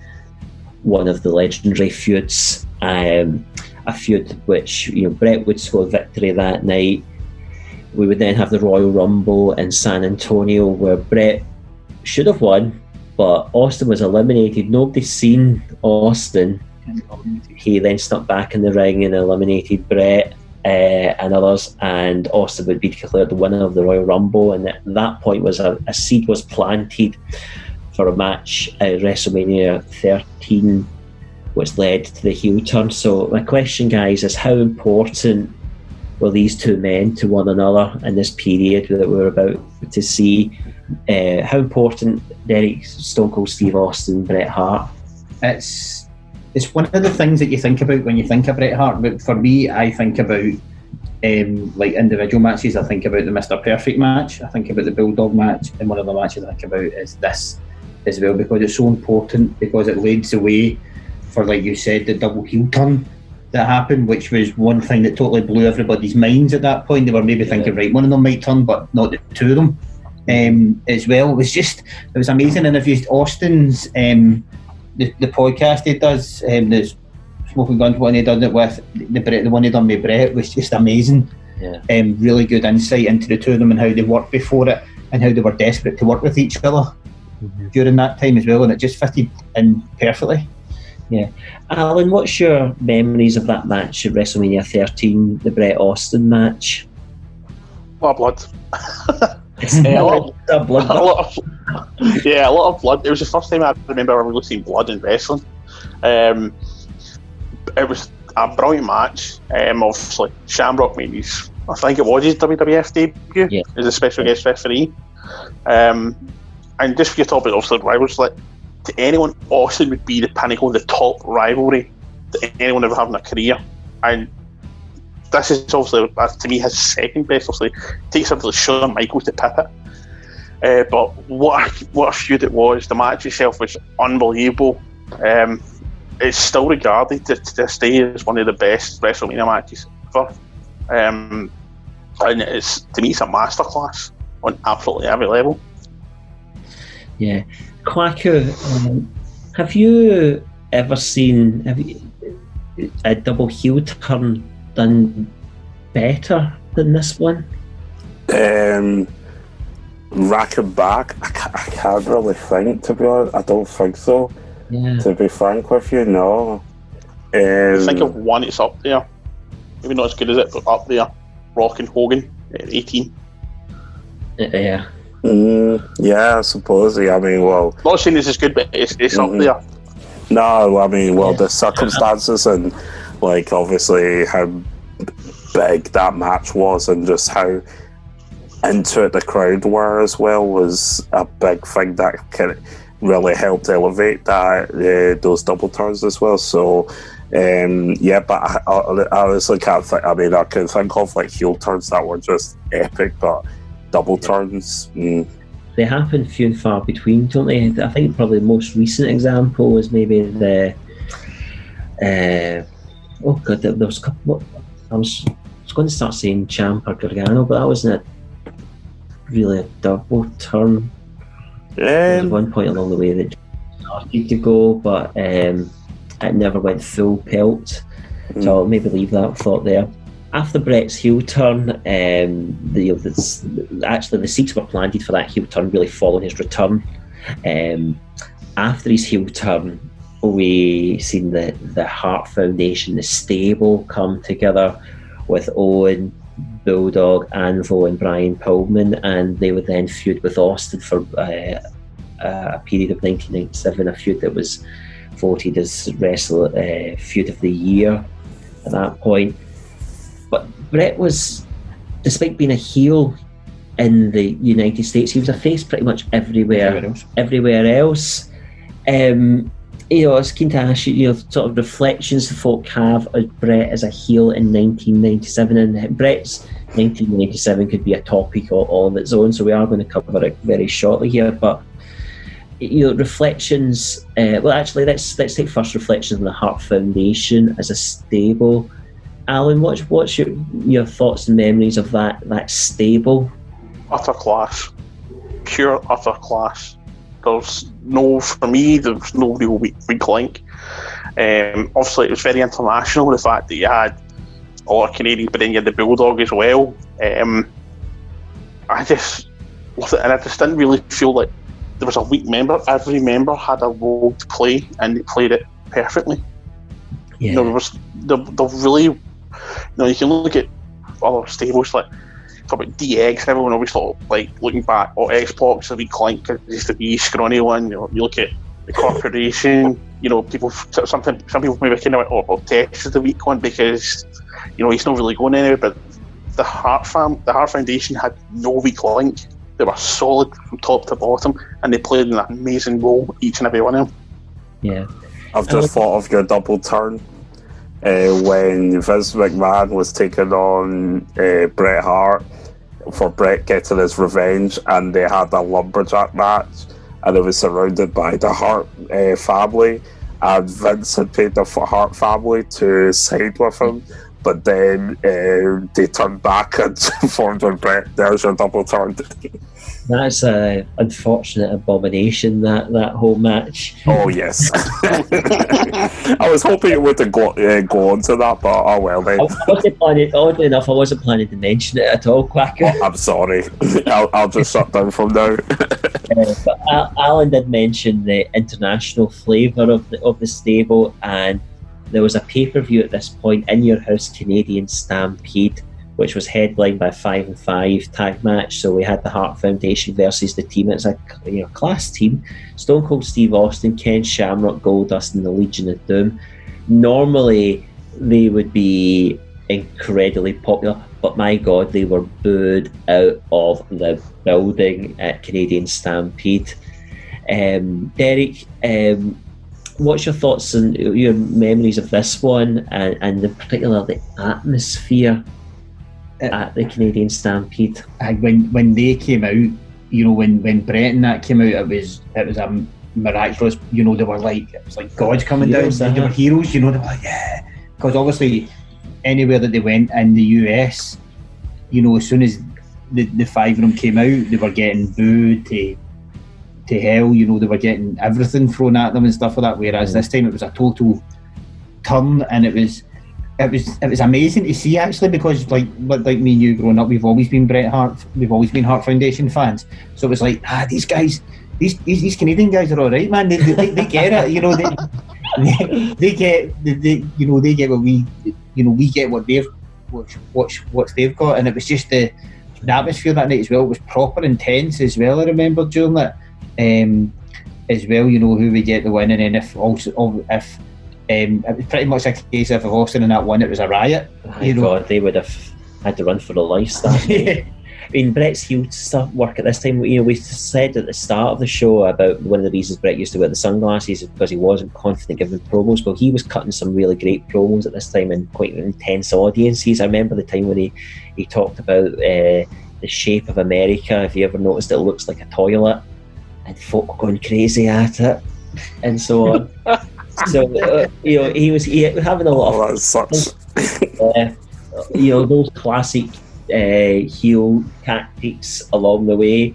one of the legendary feuds. Um, a feud which you know Bret would score victory that night. we would then have the Royal Rumble in San Antonio where Bret should have won, but Austin was eliminated. Nobody's seen Austin. He then stuck back in the ring and eliminated Bret uh, and others, and Austin would be declared the winner of the Royal Rumble. And at that point, was a, a seed was planted for a match at WrestleMania 13, which led to the heel turn. So my question, guys, is how important were these two men to one another in this period that we're about to see? Uh, how important Derek Stone Cold Steve Austin, Bret Hart? It's it's one of the things that you think about when you think of Bret Hart. But for me, I think about um, like individual matches. I think about the Mister Perfect match. I think about the Bulldog match, and one of the matches I think about is this as well because it's so important because it leads the way for, like you said, the double heel turn that happened, which was one thing that totally blew everybody's minds at that point. They were maybe thinking, right, one of them might turn, but not the two of them um, as well. It was just, it was amazing. And if you Austin's um, the, the podcast he does, um, the Smoking Guns one he done it with, the Bret, the one he done with Bret was just amazing. Yeah. Um, really good insight into the two of them and how they worked before it and how they were desperate to work with each other during that time as well, and it just fitted in perfectly. Yeah. Alan, what's your memories of that match at WrestleMania 13, the Bret Austin match? A lot of blood. Yeah, a lot, a blood. a lot of, yeah, a lot of blood. It was the first time I remember ever really seeing blood in wrestling. Um, it was a brilliant match. Um, obviously, Shamrock made his, I think it was his WWF debut Yeah. as a special guest referee. Um, and just for your topic, obviously, was like to anyone, Austin would be the pinnacle, the top rivalry that anyone ever had in a career. And this is obviously, uh, to me, his second best. Obviously, takes something like Shawn Michaels to Pippet. Uh, but what a, what a feud it was. The match itself was unbelievable. Um, it's still regarded to, to this day as one of the best WrestleMania matches ever. Um, and it's to me, it's a masterclass on absolutely every level. Yeah. Kwaku, um, have you ever seen have you, a double heel turn done better than this one? Um, racking back, I can't, I can't really think, to be honest. I don't think so, Yeah. to be frank with you, no. I think Um, of one, it's up there. Maybe not as good as it, but up there. Rock and Hogan at 18. Yeah. Mm, yeah, I suppose. I mean, well, Not saying this is good, but it's, it's Mhm. up there. No, I mean, well, the circumstances and like obviously how big that match was and just how into it the crowd were as well was a big thing that kind of really helped elevate that uh, those double turns as well. So. Um, yeah, but I, I, I honestly can't think. I mean, I can think of like heel turns that were just epic, but double turns. Mm, They happen few and far between, don't they? I think probably the most recent example was maybe the. Uh, oh god, there there was a couple. What, I was, I was going to start saying Ciampa or Gargano, but that wasn't a, really a double turn. There was um, one point along the way that started to go, but um, it never went full pelt. So I'll maybe leave that thought there. After Bret's heel turn, um, the, you know, this, actually the seats were planted for that heel turn, really following his return. Um, after his heel turn, we seen the the Hart Foundation, the stable, come together with Owen, Bulldog, Anvil, and Brian Pillman, and they would then feud with Austin for uh, a period of 1997, a feud that was voted as wrestle uh, feud of the year at that point. Bret was, despite being a heel in the United States, he was a face pretty much everywhere Everywhere else. everywhere else. Um, you know, I was keen to ask you, you know, sort of reflections the folk have of Bret as a heel in 1997, and Bret's 1997 could be a topic all, all on its own, so we are going to cover it very shortly here. But you know, reflections. Uh, well, actually, let's let's take first reflections on the Hart Foundation as a stable. Alan, what's what's your your thoughts and memories of that that stable? utter class, pure utter class. There's no, for me, there's no real weak, weak link. Um, obviously, it was very international. The fact that you had a lot of Canadians, but then you had the Bulldog as well. Um, I just and I just didn't really feel like there was a weak member. Every member had a role to play, and they played it perfectly. Yeah. You know, there was the the really, you know, you can look at other stables like talk about DX. Everyone always thought like looking back, oh X Pac the weak link because he's the wee scrawny one. You know, you look at the corporation. You know, people something some people maybe kind of went, oh, well, Tex is the weak one because you know he's not really going anywhere. But the Hart fam, the Hart Foundation had no weak link. They were solid from top to bottom, and they played an amazing role each and every one of them. Yeah. I've just thought of your double turn uh, when Vince McMahon was taking on uh, Bret Hart for Bret getting his revenge, and they had a lumberjack match, and it was surrounded by the Hart uh, family, and Vince had paid the Hart family to side with him. But then uh, they turned back and formed with Bret. There's your double turn. That's a unfortunate abomination. That that whole match. Oh yes, I was hoping it would have go, uh, go on to that, but oh well then. I wasn't planning. Oddly enough, I wasn't planning to mention it at all, Kwaku. I'm sorry. I'll, I'll just shut down from now. Uh, but Alan did mention the international flavour of the of the stable, and there was a pay per view at this point in your house, Canadian Stampede, which was headlined by five and five tag match. So we had the Hart Foundation versus the team. It's a you know class team: Stone Cold Steve Austin, Ken Shamrock, Goldust, and the Legion of Doom. Normally, they would be incredibly popular, but my God, they were booed out of the building at Canadian Stampede. Um, Derek, um, what's your thoughts and your memories of this one, and, and in particular the atmosphere at the Canadian Stampede? I, when when they came out, you know, when when Bret and that came out, it was it was a miraculous. You know, they were like it was like gods coming Heroes, down. They were uh-huh. heroes. You know, they were like yeah, because obviously anywhere that they went in the US, you know, as soon as the, the five of them came out, they were getting booed to to hell. You know, they were getting everything thrown at them and stuff like that. Whereas this time it was a total turn, and it was it was it was amazing to see actually because like like me and you growing up, we've always been Bret Hart, we've always been Hart Foundation fans. So it was like ah, these guys. These, these, Canadian guys are all right, man. They, they, they get it, you know. They, they, they get, they, they, you know, they get what we, you know, we get what they've, what, what, what they've got, and it was just the, the atmosphere that night as well was proper intense as well. I remember during that, um, as well. You know who we get the win, and then if also if um, it was pretty much a case of Austin and that one, it was a riot. My you know, God, they would have had to run for their lives. That. I mean, Bret's heel stuff work at this time. You know, we said at the start of the show about one of the reasons Bret used to wear the sunglasses is because he wasn't confident giving promos. Well, he was cutting some really great promos at this time in quite intense audiences. I remember the time when he he talked about uh, the shape of America. If you ever noticed, it looks like a toilet, and folk were going crazy at it, and so on. so uh, you know, he was he, having a lot Oh, of that sucks. uh, you know those classic uh, heel tactics along the way.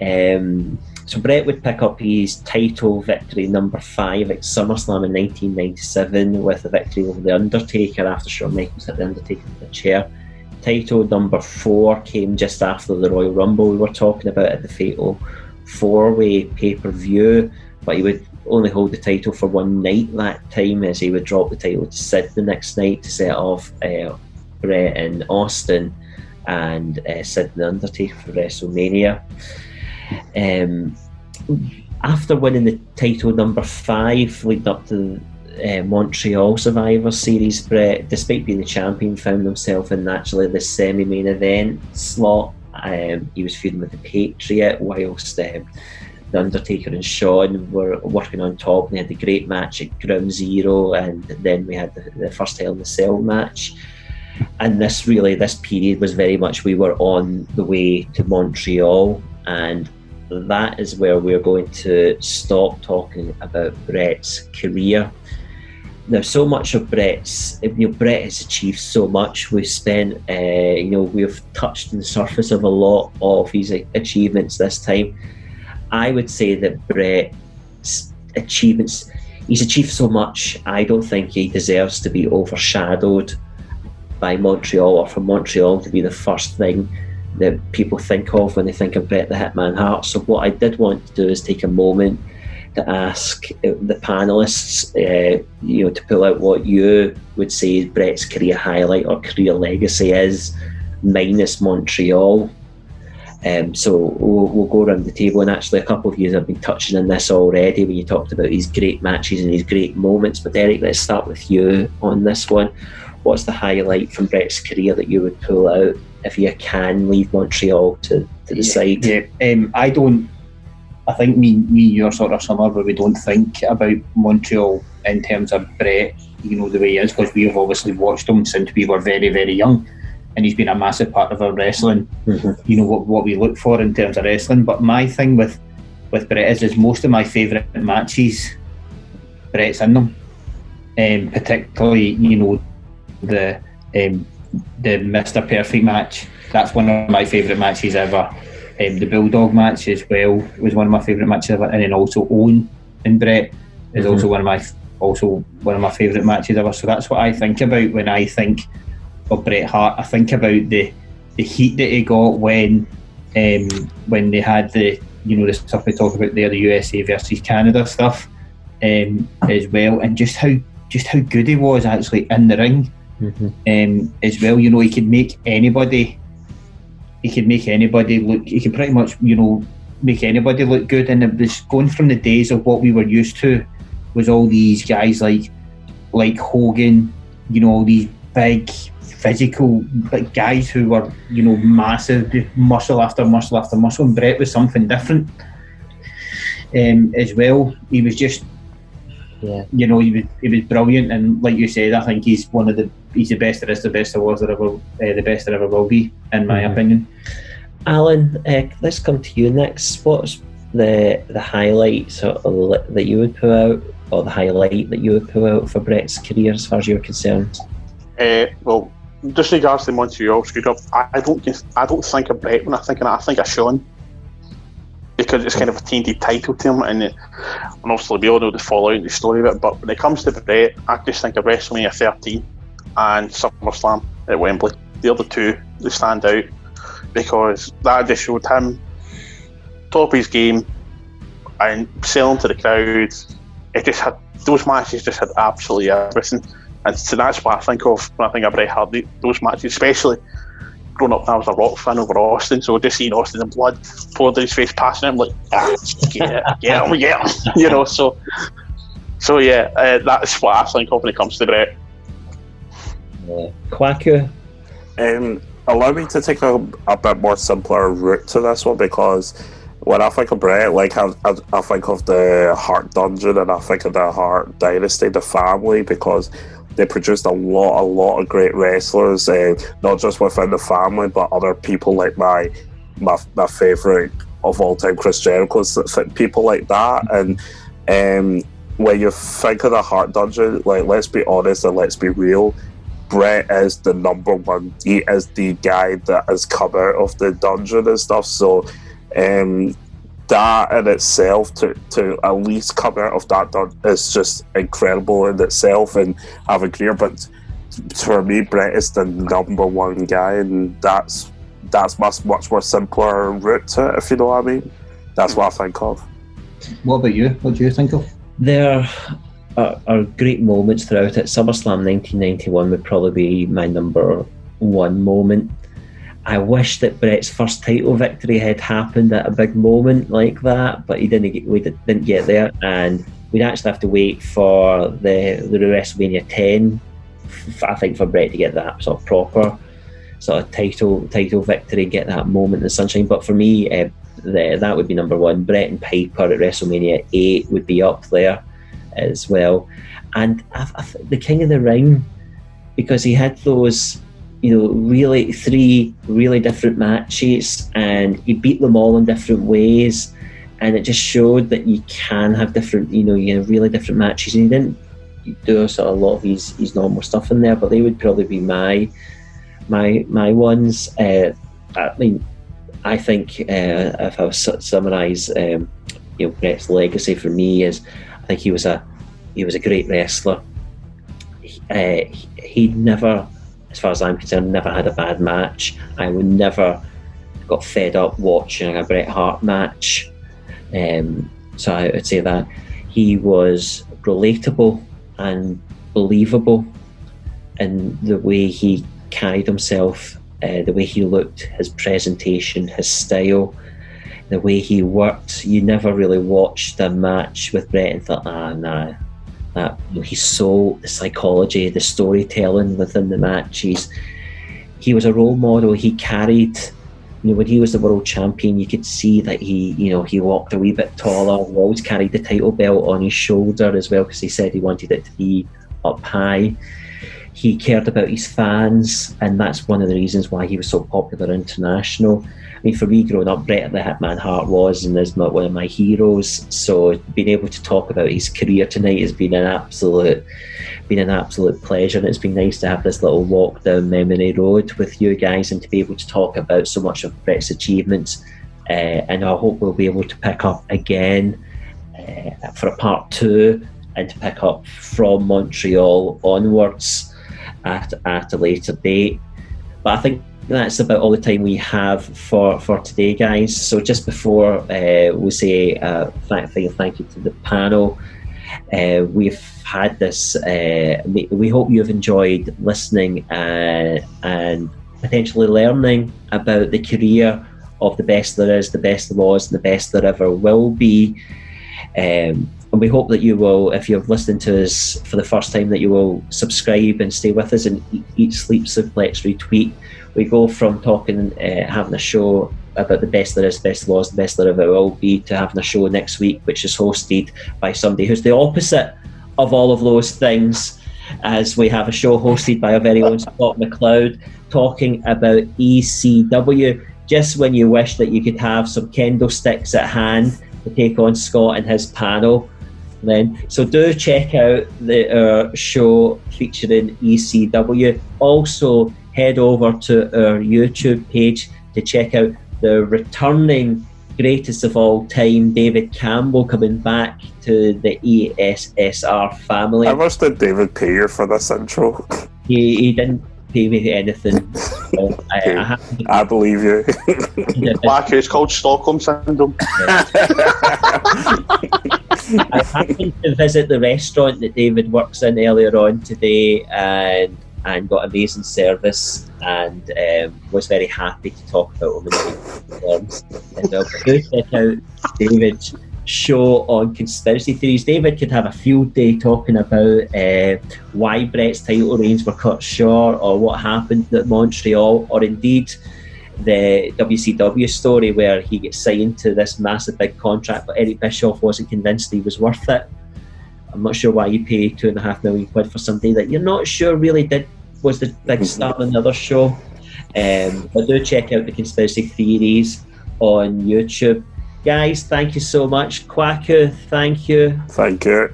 Um, so Bret would pick up his title victory number five at SummerSlam in 1997 with a victory over the Undertaker after Shawn Michaels hit the Undertaker with a chair. Title number four came just after the Royal Rumble we were talking about at the Fatal Four Way pay per view, but he would only hold the title for one night that time as he would drop the title to Sid the next night to set off uh, Bret and Austin and uh, Sid The Undertaker for WrestleMania. Um, after winning the title number five, leading up to uh, Montreal Survivor Series, Bret, despite being the champion, found himself in naturally the semi-main event slot. Um, he was feuding with the Patriot, whilst um, the Undertaker and Shawn were working on top. and They had the great match at Ground Zero, and then we had the, the first Hell in the Cell match. And this really, this period was very much we were on the way to Montreal, and that is where we're going to stop talking about Bret's career. Now, so much of Bret's, you know, Bret has achieved so much. We've spent, uh, you know, we've touched on the surface of a lot of his achievements this time. I would say that Bret's achievements, he's achieved so much. I don't think he deserves to be overshadowed by Montreal or for Montreal to be the first thing that people think of when they think of Bret the Hitman Hart. So what I did want to do is take a moment to ask uh, the panelists, uh, you know, to pull out what you would say Bret's career highlight or career legacy is, minus Montreal. Um, so we'll, we'll, go around the table, and actually, a couple of you have been touching on this already when you talked about these great matches and these great moments. But Derek, let's start with you on this one. What's the highlight from Bret's career that you would pull out if you can leave Montreal to, to the yeah, side? Yeah, um, I don't. I think me, me, you're sort of similar, where we don't think about Montreal in terms of Bret, you know, the way he is, because we've obviously watched him since we were very, very young and he's been a massive part of our wrestling. Mm-hmm. You know what, what we look for in terms of wrestling. But my thing with with Bret is, is most of my favourite matches, Bret's in them. Um, particularly, you know, the um, the Mister Perfect match. That's one of my favourite matches ever. Um, the Bulldog match as well was one of my favourite matches ever, and then also Owen and Bret is mm-hmm. also one of my also one of my favourite matches ever. So that's what I think about when I think of Bret Hart. I think about the the heat that he got when um, when they had the you know the stuff we talk about there, the USA versus Canada stuff um, as well, and just how just how good he was actually in the ring mm-hmm. um, as well. You know, he could make anybody he could make anybody look. He could pretty much you know make anybody look good, and it was going from the days of what we were used to was all these guys like like Hogan, you know, all these big physical like guys who were you know massive, muscle after muscle after muscle. And Bret was something different um, as well. He was just, yeah, you know, he was he was brilliant. And like you said, I think he's one of the he's the best there is, the best there was, there ever, uh, the best there ever will be, in my mm-hmm. opinion. Alan, uh, let's come to you next. What's the the highlights that you would pull out, or the highlight that you would pull out for Bret's career, as far as you're concerned? Uh, well, just regards to Montreal screwed up, I, don't I don't think of Bret when I think of that. I think of Shawn because it's kind of a TNT title to him, and, it, and obviously we all know the fallout and the story of it. But when it comes to Bret, I just think of WrestleMania 13 and SummerSlam at Wembley. The other two they stand out because that just showed him top his game and selling to the crowd. It just had those matches just had absolutely everything. And so that's what I think of when I think of Bret Hart, those matches, especially growing up I was a rock fan over Austin, so just seeing Austin in blood pouring down his face, passing him like, ah, yeah, yeah, yeah, you know. So, so yeah, uh, that's what I think of when it comes to Bret. Yeah. Kwaku. Um, allow me to take a, a bit more simpler route to this one because when I think of Bret, like I, I, I, think of the Hart Dungeon and I think of the Hart Dynasty, the family, because they produced a lot, a lot of great wrestlers, uh, not just within the family, but other people like my my, my favorite of all time, Chris Jericho, people like that. And um, when you think of the Hart Dungeon, like let's be honest and let's be real, Bret is the number one. He is the guy that has come out of the dungeon and stuff. So um, that in itself to, to at least come out of that done is just incredible in itself and have a career. But for me, Bret is the number one guy, and that's that's much much more simpler route to it, if you know what I mean. That's what I think of. What about you? What do you think of? There are, are great moments throughout it. SummerSlam 1991 would probably be my number one moment. I wish that Bret's first title victory had happened at a big moment like that, but he didn't. Get, we didn't get there, and we'd actually have to wait for the the WrestleMania 10. I think for Bret to get that sort of proper sort of title title victory, get that moment in the sunshine. But for me, uh, the, that would be number one. Bret and Piper at WrestleMania 8 would be up there as well, and I, I, the King of the Ring because he had those you know, really three really different matches, and he beat them all in different ways, and it just showed that you can have different, you know, you have really different matches, and he didn't do sort of a lot of his, his normal stuff in there, but they would probably be my my my ones. Uh, I mean, I think uh, if I was to summarise, um, you know, Bret's legacy for me is, I think he was a he was a great wrestler. Uh, he never as far as I'm concerned, never had a bad match. I would never got fed up watching a Bret Hart match. Um, so I would say that he was relatable and believable in the way he carried himself, uh, the way he looked, his presentation, his style, the way he worked. You never really watched a match with Bret and thought, ah, nah. That you know, the psychology, the storytelling within the matches. He was a role model. He carried you know, when he was the world champion, you could see that he, you know, he walked a wee bit taller. He always carried the title belt on his shoulder as well because he said he wanted it to be up high. He cared about his fans, and that's one of the reasons why he was so popular international. Mean, for me, growing up, Bret the Hitman Hart was and is one of my heroes. So being able to talk about his career tonight has been an absolute, been an absolute pleasure. And it's been nice to have this little walk down memory road with you guys and to be able to talk about so much of Bret's achievements. Uh, and I hope we'll be able to pick up again uh, for a part two and to pick up from Montreal onwards at, at a later date. But I think that's about all the time we have for, for today, guys. So just before uh, we say uh, thank, thank you to the panel, uh, we've had this. Uh, we hope you've enjoyed listening uh, and potentially learning about the career of the best there is, the best there was, and the best there ever will be. Um, and we hope that you will, if you're listening to us for the first time, that you will subscribe and stay with us and eat, sleep, suplex, retweet. We go from talking, uh, having a show about the best there is, best laws, the best there ever will be, to having a show next week, which is hosted by somebody who's the opposite of all of those things. As we have a show hosted by our very own Scott McLeod talking about ECW, just when you wish that you could have some kendo sticks at hand to take on Scott and his panel then. So do check out the uh, show featuring ECW. Also head over to our YouTube page to check out the returning greatest of all time, David Campbell, coming back to the ESSR family. How much did David pay you for this intro? He, he didn't pay me anything. So I, I, I, believe you. Black it's called Stockholm Syndrome. I happened to visit the restaurant that David works in earlier on today and and got amazing service and um, was very happy to talk about him in terms. And uh, do check out David's show on conspiracy theories. David could have a field day talking about uh, why Bret's title reigns were cut short or what happened at Montreal or indeed the WCW story where he gets signed to this massive big contract, but Eric Bischoff wasn't convinced he was worth it. I'm not sure why you pay two and a half million quid for somebody that you're not sure really did was the big star on the other show. Um, but do check out the conspiracy theories on YouTube. Guys, thank you so much. Kwaku, thank you. Thank you.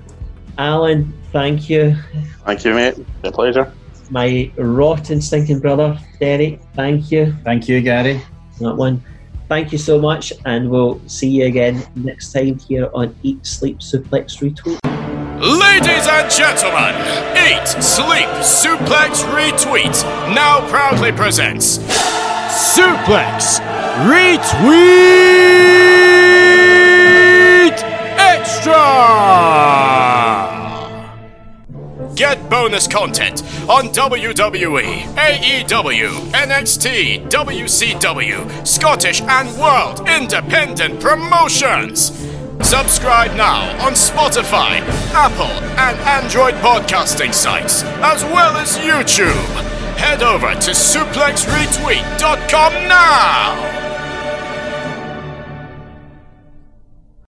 Alan, thank you. Thank you, mate. A pleasure my rotten stinking brother, Derek. Thank you. Thank you, Gary. That one. Thank you so much, and we'll see you again next time here on Eat, Sleep, Suplex, Retweet. Ladies and gentlemen, Eat, Sleep, Suplex, Retweet now proudly presents Suplex, Retweet Extra! Get bonus content on WWE, AEW, NXT, WCW, Scottish and World Independent Promotions. Subscribe now on Spotify, Apple, and Android podcasting sites, as well as YouTube. Head over to suplexretweet.com now.